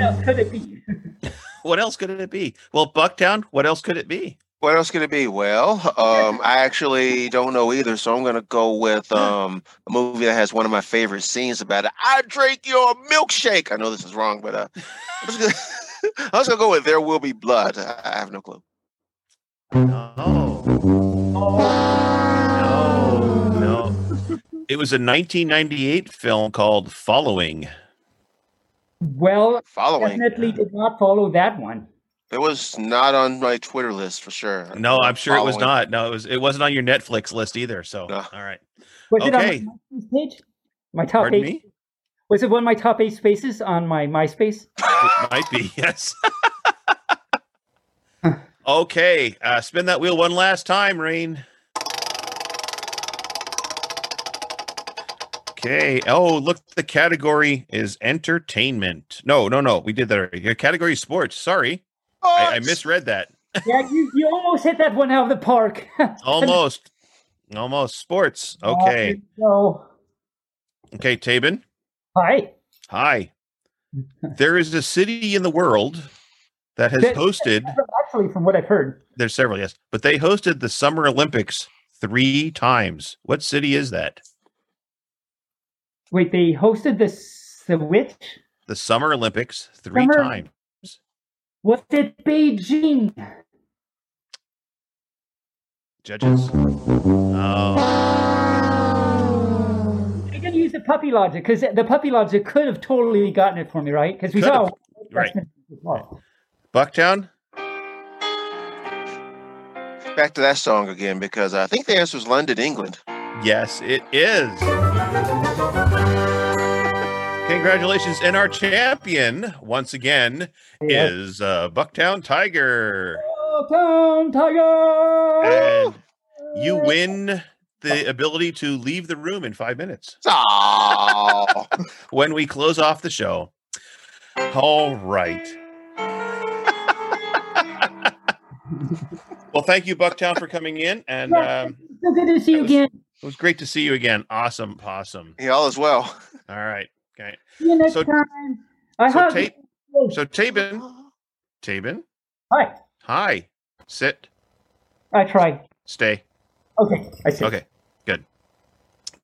Speaker 3: else could it be?
Speaker 1: What else could it be? Well, Bucktown. What else could it be?
Speaker 6: what else could it be? Well, um, I actually don't know either, so I'm gonna go with um, a movie that has one of my favorite scenes about it. I drank your milkshake. I know this is wrong, but uh, I'm just gonna, I'm just gonna go with There Will Be Blood. I, I have no clue.
Speaker 1: No. No. No. It was a 1998 film called Following.
Speaker 3: Well,
Speaker 6: Following.
Speaker 3: definitely did not follow that one.
Speaker 6: It was not on my Twitter list for sure.
Speaker 1: No, I'm sure it was not. No, it was. It wasn't on your Netflix list either. So,
Speaker 6: No.
Speaker 1: all right.
Speaker 3: Was it
Speaker 1: Okay.
Speaker 3: on my MySpace page? My top
Speaker 1: Pardon
Speaker 3: eight.
Speaker 1: me.
Speaker 3: Was it one of my top eight spaces on my MySpace?
Speaker 1: It might be. Yes. okay. Uh, spin that wheel one last time, Rain. Okay. Oh, look, the category is entertainment. No, no, no. We did that already. Your category is sports. Sorry. I, I misread that.
Speaker 3: Yeah, you, you almost hit that one out of the park.
Speaker 1: Almost. Almost. Sports. Okay.
Speaker 3: So,
Speaker 1: Okay, Tabin.
Speaker 3: Hi.
Speaker 1: Hi. There is a city in the world that has
Speaker 3: That-
Speaker 1: hosted,
Speaker 3: Actually, from what I've heard,
Speaker 1: there's several, yes, but they hosted the Summer Olympics three times. What city is that?
Speaker 3: wait, they hosted this the which?
Speaker 1: The Summer Olympics three
Speaker 3: Summer-
Speaker 1: times.
Speaker 3: Was it Beijing?
Speaker 1: Judges. Oh,
Speaker 3: I'm gonna use the puppy logic because the puppy logic could have totally gotten it for me, right? Because we
Speaker 1: Could
Speaker 3: saw
Speaker 1: have. Right. Bucktown?
Speaker 6: Back to that song again because I think the answer is London, England.
Speaker 1: Yes, it is. Congratulations. And our champion, once again,
Speaker 3: Yeah.
Speaker 1: is uh, Bucktown Tiger.
Speaker 3: Town Tiger.
Speaker 1: And you win the ability to leave the room in five minutes
Speaker 6: Oh,
Speaker 1: when we close off the show. All right. well, thank you, Bucktown, for coming in. And um,
Speaker 3: so good to see you
Speaker 1: was-
Speaker 3: again.
Speaker 1: it was great to see you again. Awesome. possum.
Speaker 6: yeah, all as well.
Speaker 1: All right. Okay.
Speaker 3: See you next
Speaker 1: So-
Speaker 3: time. I
Speaker 1: So,
Speaker 3: hug
Speaker 1: Ta-
Speaker 3: you.
Speaker 1: so Tabin, Tabin,
Speaker 3: Hi.
Speaker 1: hi. Sit.
Speaker 3: I tried.
Speaker 1: Stay.
Speaker 3: Okay. I see.
Speaker 1: Okay. Good.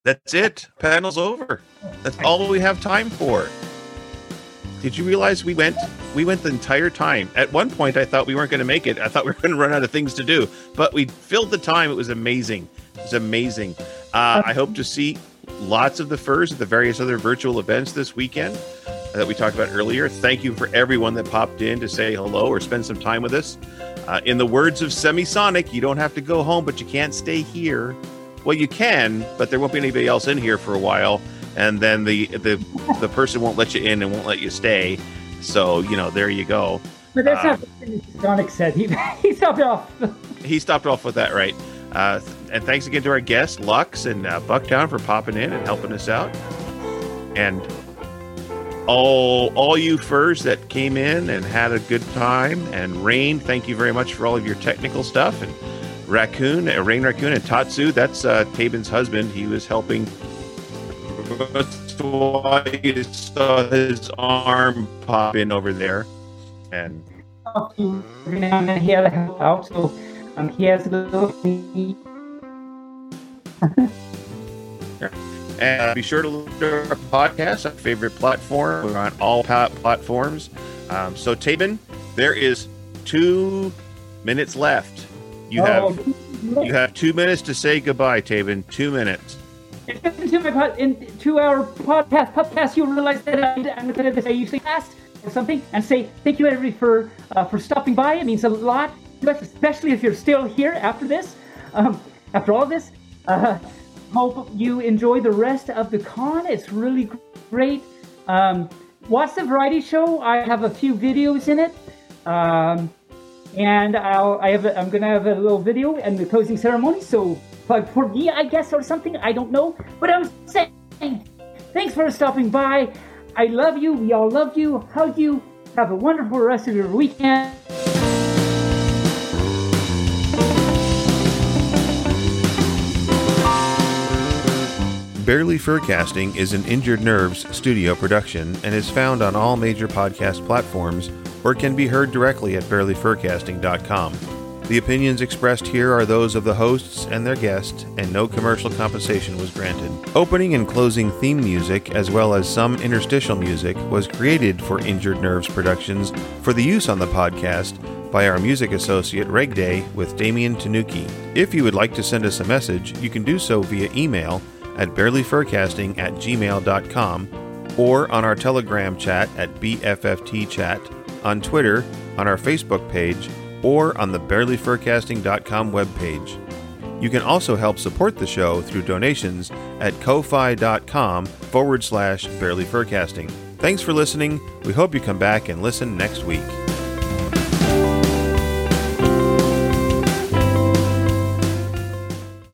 Speaker 1: That's it. Panel's over. That's all we have time for. Did you realize we went we went the entire time? At one point I thought we weren't going to make it. I thought we were going to run out of things to do, but we filled the time. It was amazing. It was amazing. Uh, I hope to see lots of the furs at the various other virtual events this weekend that we talked about earlier. Thank you for everyone that popped in to say hello or spend some time with us. Uh, in the words of Semisonic, you don't have to go home, but you can't stay here. Well, you can, but there won't be anybody else in here for a while, and then the the the person won't let you in and won't let you stay. So you know, there you go.
Speaker 3: But that's
Speaker 1: Uh,
Speaker 3: not Sonic said. He he stopped off.
Speaker 1: He stopped off with that, right? Uh, and thanks again to our guests, Lux and uh, Bucktown, for popping in and helping us out. And all all you furs that came in and had a good time. And Rain, thank you very much for all of your technical stuff. And Raccoon, uh, Rain Raccoon, and Tatsu, that's uh, Tabin's husband. He was helping. That's why you saw his arm pop in over there. And
Speaker 3: Every now and then he had to help out, so um, he has a little.
Speaker 1: And uh, be sure to look at our podcast, our favorite platform. We're on all platforms. Um, so, Tabin, there is two minutes left. You have you have two minutes to say goodbye, Tabin. Two minutes.
Speaker 3: into my pod, in two hour podcast podcast you'll realize that I, I'm going to say usually fast or something and say thank you everybody for uh, for stopping by it means a lot to us especially if you're still here after this um, after all this uh, hope you enjoy the rest of the con it's really great um, watch the variety show I have a few videos in it um, and I'll, I have a, I'm gonna have a little video and the closing ceremony. So plug for me, I guess, or something. I don't know, but I'm saying thanks for stopping by. I love you. We all love you. Hug you. Have a wonderful rest of your weekend.
Speaker 1: Barely Furcasting is an Injured Nerves studio production and is found on all major podcast platforms or can be heard directly at barelyfurcasting.com. The opinions expressed here are those of the hosts and their guests, and no commercial compensation was granted. Opening and closing theme music, as well as some interstitial music, was created for Injured Nerves Productions for the use on the podcast by our music associate Reg Day with Damian Tanuki. If you would like to send us a message, you can do so via email at barelyfurcasting at gmail.com or on our Telegram chat at BFFT chat, on Twitter, on our Facebook page, or on the barelyfurcasting.com webpage. You can also help support the show through donations at ko-fi.com forward slash barelyfurcasting. Thanks for listening. We hope you come back and listen next week.